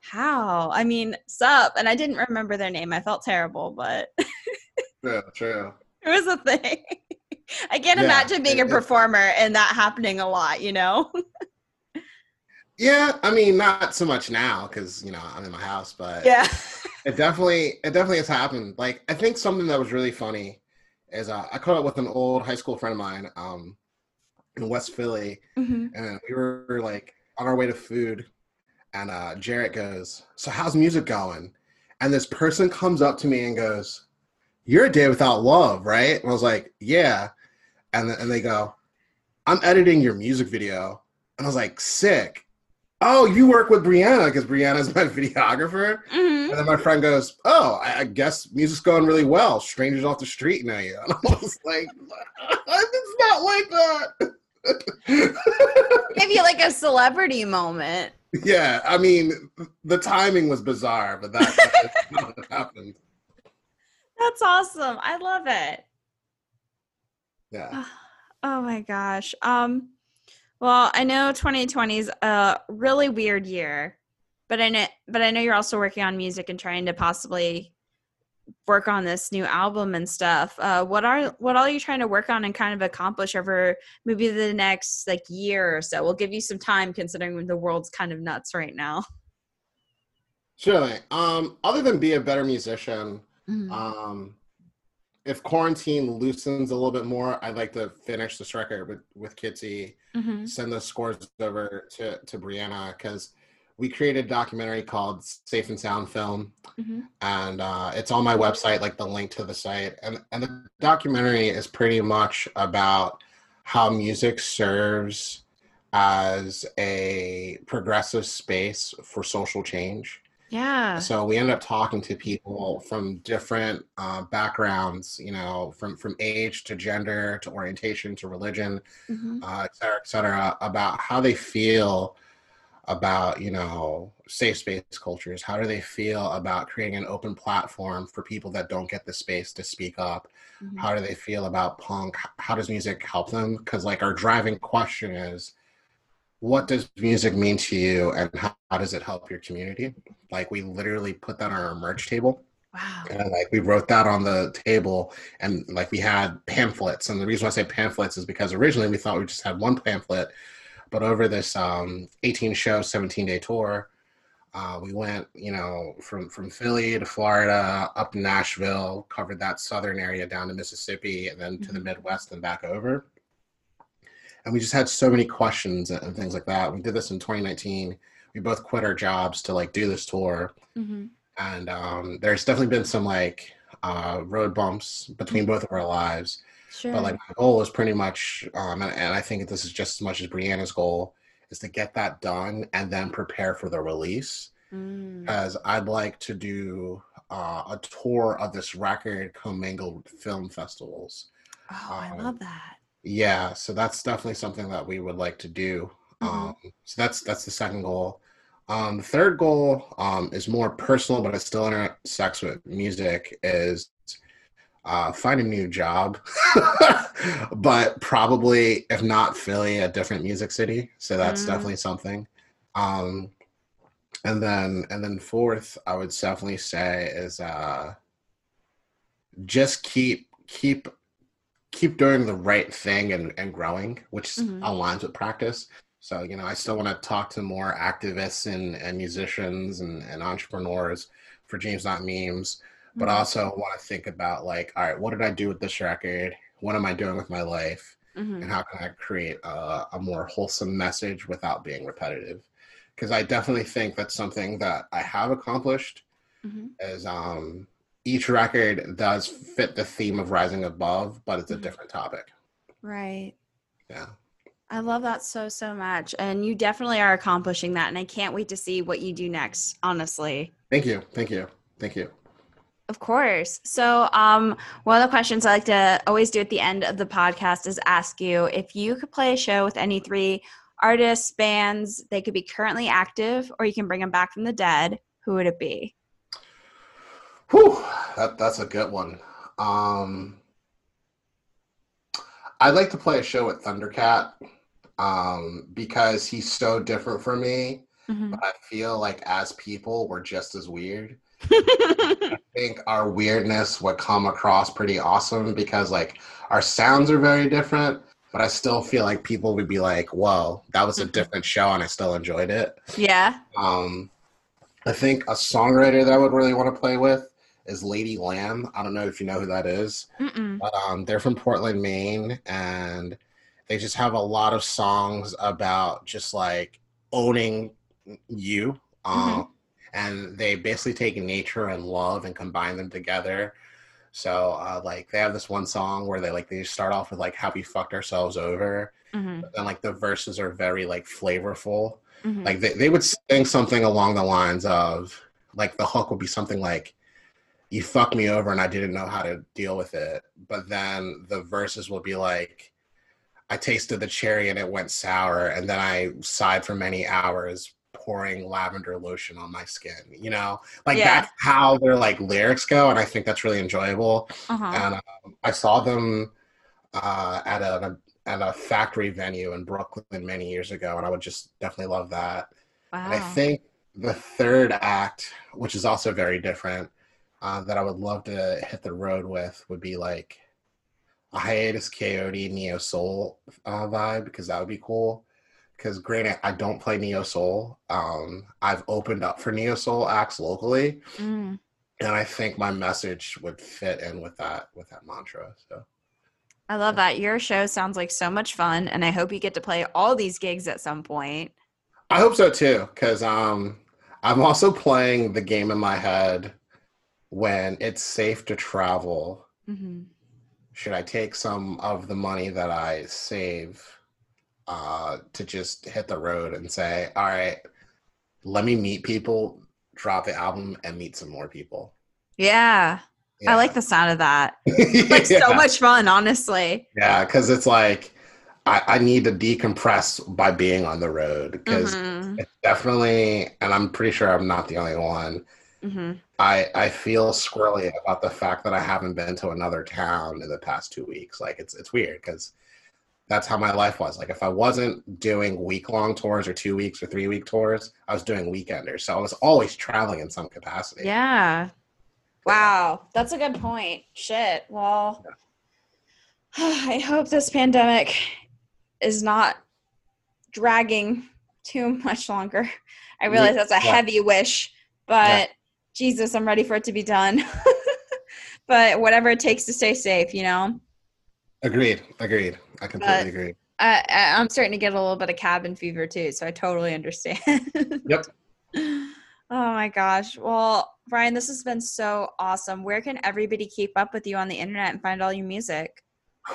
how? I mean, sup? And I didn't remember their name. I felt terrible, but (laughs) True, true. it was a thing. (laughs) I can't Yeah, imagine being it- a it- performer and that happening a lot, you know? (laughs) Yeah, I mean, not so much now because you know I'm in my house, but yeah. (laughs) it definitely, it definitely has happened. Like, I think something that was really funny is uh, I caught up with an old high school friend of mine um, in West Philly, hmm and we were like on our way to food, and uh, Jarrett goes, "So how's music going?" And this person comes up to me and goes, "You're a day without love, right?" And I was like, "Yeah," and and they go, "I'm editing your music video," and I was like, "Sick." Oh, you work with Brianna because Brianna's my (laughs) videographer. hmm And then my friend goes, "Oh, I, guess music's going really well. Strangers off the street know you." (laughs) And I was like, "It's not like that." Maybe like a celebrity moment. yeah, I mean, the timing was bizarre, but that, what happened. (laughs) That's awesome. I love it. Yeah, Oh my gosh. Um well, I know 2020 is a really weird year, but I know but I know you're also working on music and trying to possibly work on this new album and stuff. Uh what are what all are you trying to work on and kind of accomplish over maybe the next like year or so? We'll give you some time considering the world's kind of nuts right now. surely. Um, other than be a better musician, Mhm. um, if quarantine loosens a little bit more, I'd like to finish this record with with Kitsy. Mhm. send those scores over to, to Brianna because we created a documentary called Safe and Sound Film, Mhm. and uh, it's on my website, like the link to the site. And, and the documentary is pretty much about how music serves as a progressive space for social change. Yeah. So we ended up talking to people from different uh, backgrounds, you know, from from age to gender to orientation to religion, Mhm. uh, et cetera, et cetera, about how they feel about, you know, safe space cultures. How do they feel about creating an open platform for people that don't get the space to speak up? Mhm. How do they feel about punk? How does music help them? Because, like, our driving question is, what does music mean to you and how, how does it help your community? Like, we literally put that on our merch table Wow. and like we wrote that on the table and like we had pamphlets and the reason why i say pamphlets is because originally we thought we just had one pamphlet but over this um, 18 show 17 day tour uh, we went you know from from philly to florida up to nashville covered that southern area down to mississippi and then to the Mhm. midwest and back over and we just had so many questions and things like that we did this in 2019 we both quit our jobs to like do this tour Mhm. and um, there's definitely been some like uh, road bumps between both of our lives. Sure. But like my goal is pretty much, um, and, and I think this is just as much as Brianna's goal, is to get that done and then prepare for the release. Mm. As I'd like to do uh, a tour of this record commingled film festivals. Oh, I Um, love that. Yeah, so that's definitely something that we would like to do. Mhm. Um, so that's that's the second goal. Um, the third goal um, is more personal, but it still intersects with music. Is uh, find a new job, (laughs) but probably if not Philly, a different music city. So that's Mm. definitely something. Um, and then and then fourth, I would definitely say is uh, just keep keep keep doing the right thing and, and growing, which Mhm. aligns with practice. So, you know, I still want to talk to more activists and, and musicians and, and entrepreneurs for Dreams Not Memes, but Mhm. also want to think about like, all right, what did I do with this record? What am I doing with my life? Mhm. And how can I create a, a more wholesome message without being repetitive? Because I definitely think that's something that I have accomplished Mhm. is um each record does fit the theme of rising above but it's a Mhm. different topic Right. yeah I love that so so much, and you definitely are accomplishing that, and I can't wait to see what you do next. Honestly. thank you thank you thank you Of course. So, um, one of the questions I like to always do at the end of the podcast is ask you if you could play a show with any three artists, bands, they could be currently active, or you can bring them back from the dead. Who would it be? Whew, that, that's a good one um i'd like to play a show with thundercat um because he's so different from me Mhm. but i feel like as people we're just as weird (laughs) I think our weirdness would come across pretty awesome because like our sounds are very different, but I still feel like people would be like, "Whoa, that was a Mhm. different show," and I still enjoyed it. yeah. Um, I think a songwriter that I would really want to play with is Lady Lamb. I don't know if you know who that is, but um, they're from Portland, Maine, and they just have a lot of songs about just like owning you. Um, And they basically take nature and love and combine them together. So, uh, like, they have this one song where they like they start off with like "How we fucked ourselves over," Mhm. and like the verses are very like flavorful. Mhm. Like they, they would sing something along the lines of like the hook would be something like you fucked me over and I didn't know how to deal with it. But then the verses will be like I tasted the cherry and it went sour and then I sighed for many hours pouring lavender lotion on my skin. You know, like Yeah. that's how their like lyrics go and I think that's really enjoyable. Uh-huh. And um, I saw them uh, at a at a factory venue in Brooklyn many years ago, and I would just definitely love that. wow. And I think the third act, which is also very different, uh, that I would love to hit the road with, would be like a Hiatus Kaiyote neo soul uh, vibe because that would be cool. Because granted, I don't play neo soul. Um, I've opened up for neo soul acts locally, Mm. and I think my message would fit in with that with that mantra. So. I love that. Your show sounds like so much fun, and I hope you get to play all these gigs at some point. I hope so too, because um, I'm also playing the game in my head when it's safe to travel. hmm Should I take some of the money that I save uh, to just hit the road and say, all right, let me meet people, drop the album, and meet some more people? Yeah, I like the sound of that. (laughs) the Like so much fun, honestly. Yeah, because it's like I, I need to decompress by being on the road because Mhm. it's definitely, and I'm pretty sure I'm not the only one. Mhm. I I feel squirrely about the fact that I haven't been to another town in the past two weeks. Like it's it's weird because that's how my life was. Like if I wasn't doing week long tours or two weeks or three week tours, I was doing weekenders. So I was always traveling in some capacity. Yeah. Wow, that's a good point. Shit. Well, (sighs) I hope this pandemic is not dragging too much longer. I realize that's a Yeah. heavy wish, but Jesus, I'm ready for it to be done. (laughs) but whatever it takes to stay safe, you know. Agreed. Agreed. I completely But- agree. I, I'm starting to get a little bit of cabin fever too, so I totally understand. (laughs) Yep. Oh my gosh. Well, Brian, this has been so awesome. Where can everybody keep up with you on the internet and find all your music? (sighs)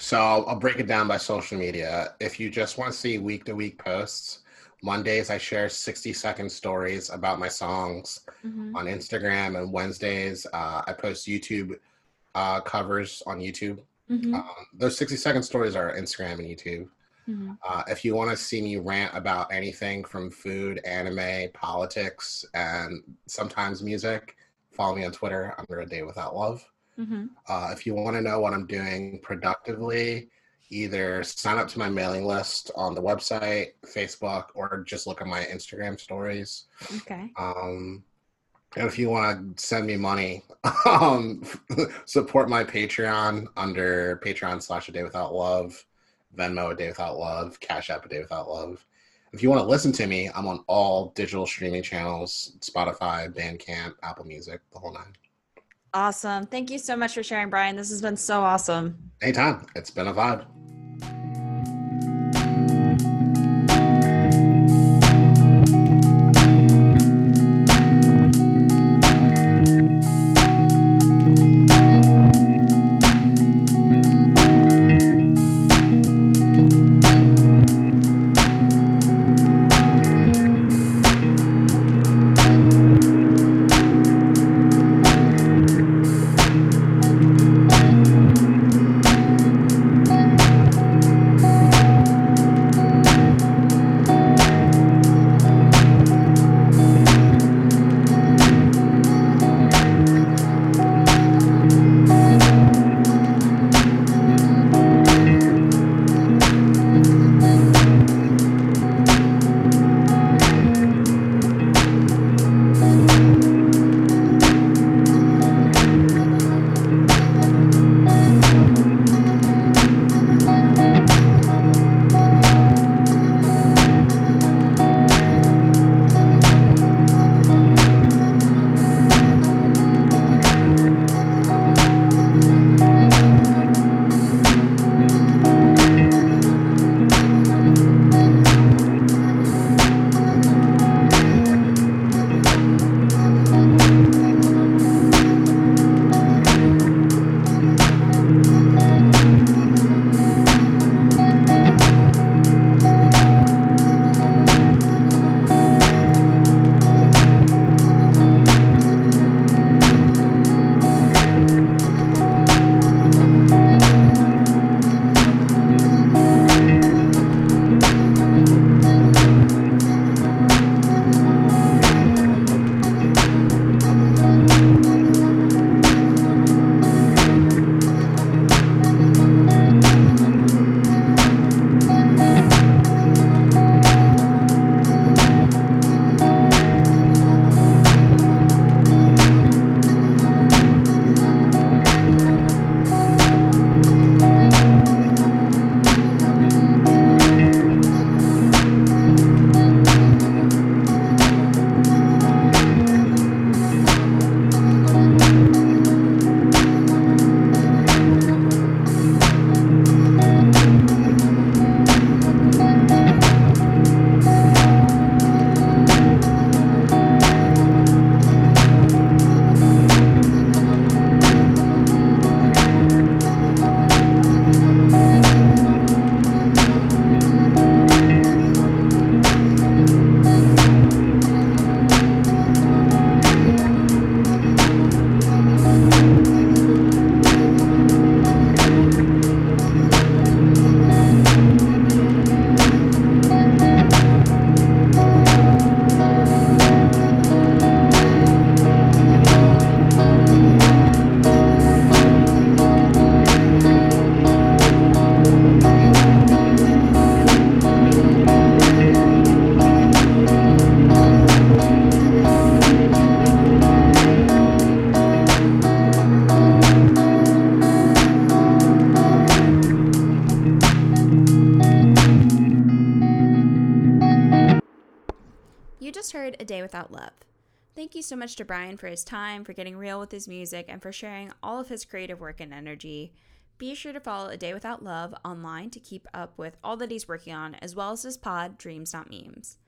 So I'll, I'll break it down by social media. If you just want to see week to week posts, Mondays, I share 60 second stories about my songs Mhm. on Instagram. And Wednesdays, uh, I post YouTube uh, covers on YouTube. Mhm. Um, those 60 second stories are Instagram and YouTube. Mhm. Uh, if you want to see me rant about anything from food, anime, politics, and sometimes music, follow me on Twitter under A Day Without Love. Mhm. Uh, if you want to know what I'm doing productively, either sign up to my mailing list on the website, Facebook, or just look at my Instagram stories. Okay. Um, and if you want to send me money, (laughs) um, (laughs) support my Patreon under Patreon slash A Day Without Love, Venmo A Day Without Love, Cash App A Day Without Love. If you want to listen to me, I'm on all digital streaming channels: Spotify, Bandcamp, Apple Music, the whole nine. Awesome. Thank you so much for sharing, Brian. This has been so awesome. Anytime. It's been a vibe. Just day without love. Thank you so much to Brian for his time, for getting real with his music, and for sharing all of his creative work and energy. Be sure to follow A Day Without Love online to keep up with all that he's working on, as well as his pod, Dreams Not Memes.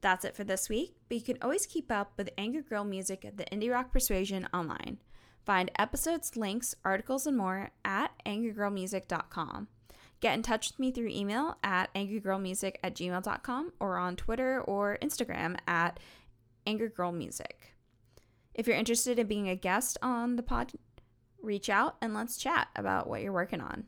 That's it for this week, but you can always keep up with Angry Girl music at the Indie Rock Persuasion online. Find episodes, links, articles, and more at angrygirlmusic.com. Get in touch with me through email at angrygirlmusic at gmail.com or on Twitter or Instagram at Angry Girl Music. If you're interested in being a guest on the pod, reach out and let's chat about what you're working on.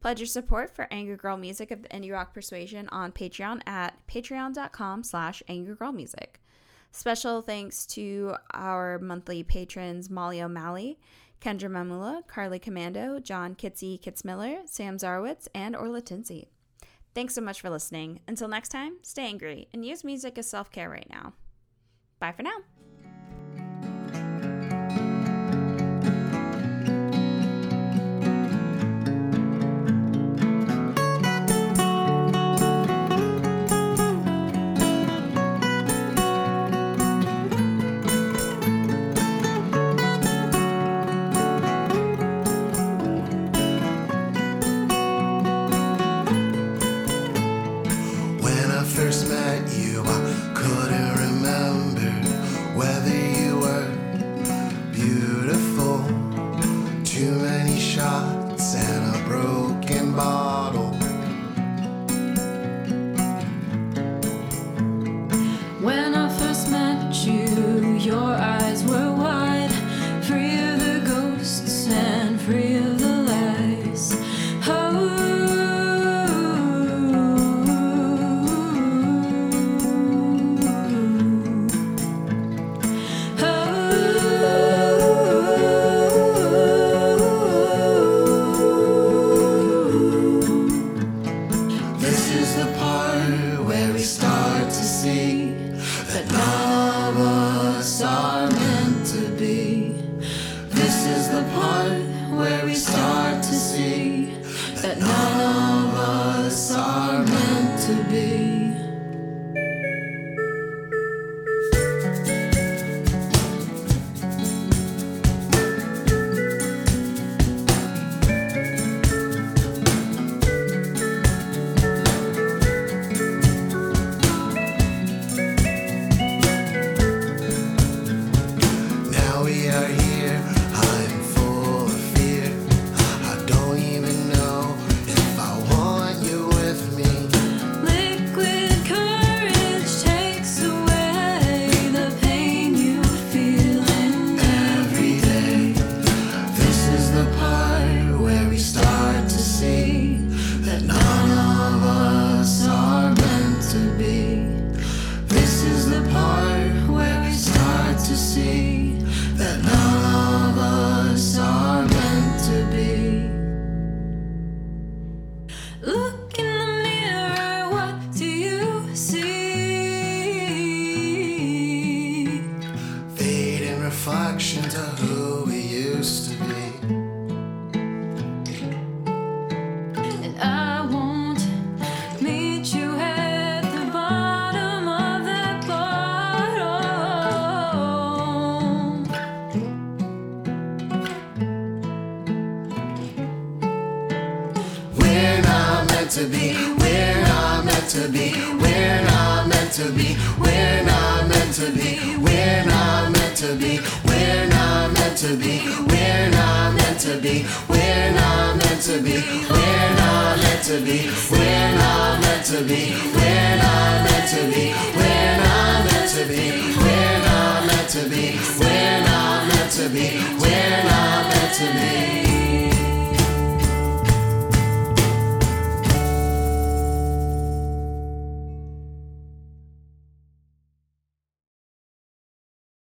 Pledge your support for Angry Girl Music of the Indie Rock Persuasion on Patreon at patreon.com slash angrygirlmusic. Special thanks to our monthly patrons Molly O'Malley, Kendra Mamula, Carly Commando, John Kitsy Kitzmiller, Sam Zarwitz, and Orla Tinsey. Thanks so much for listening. Until next time, stay angry and use music as self care right now. Bye for now.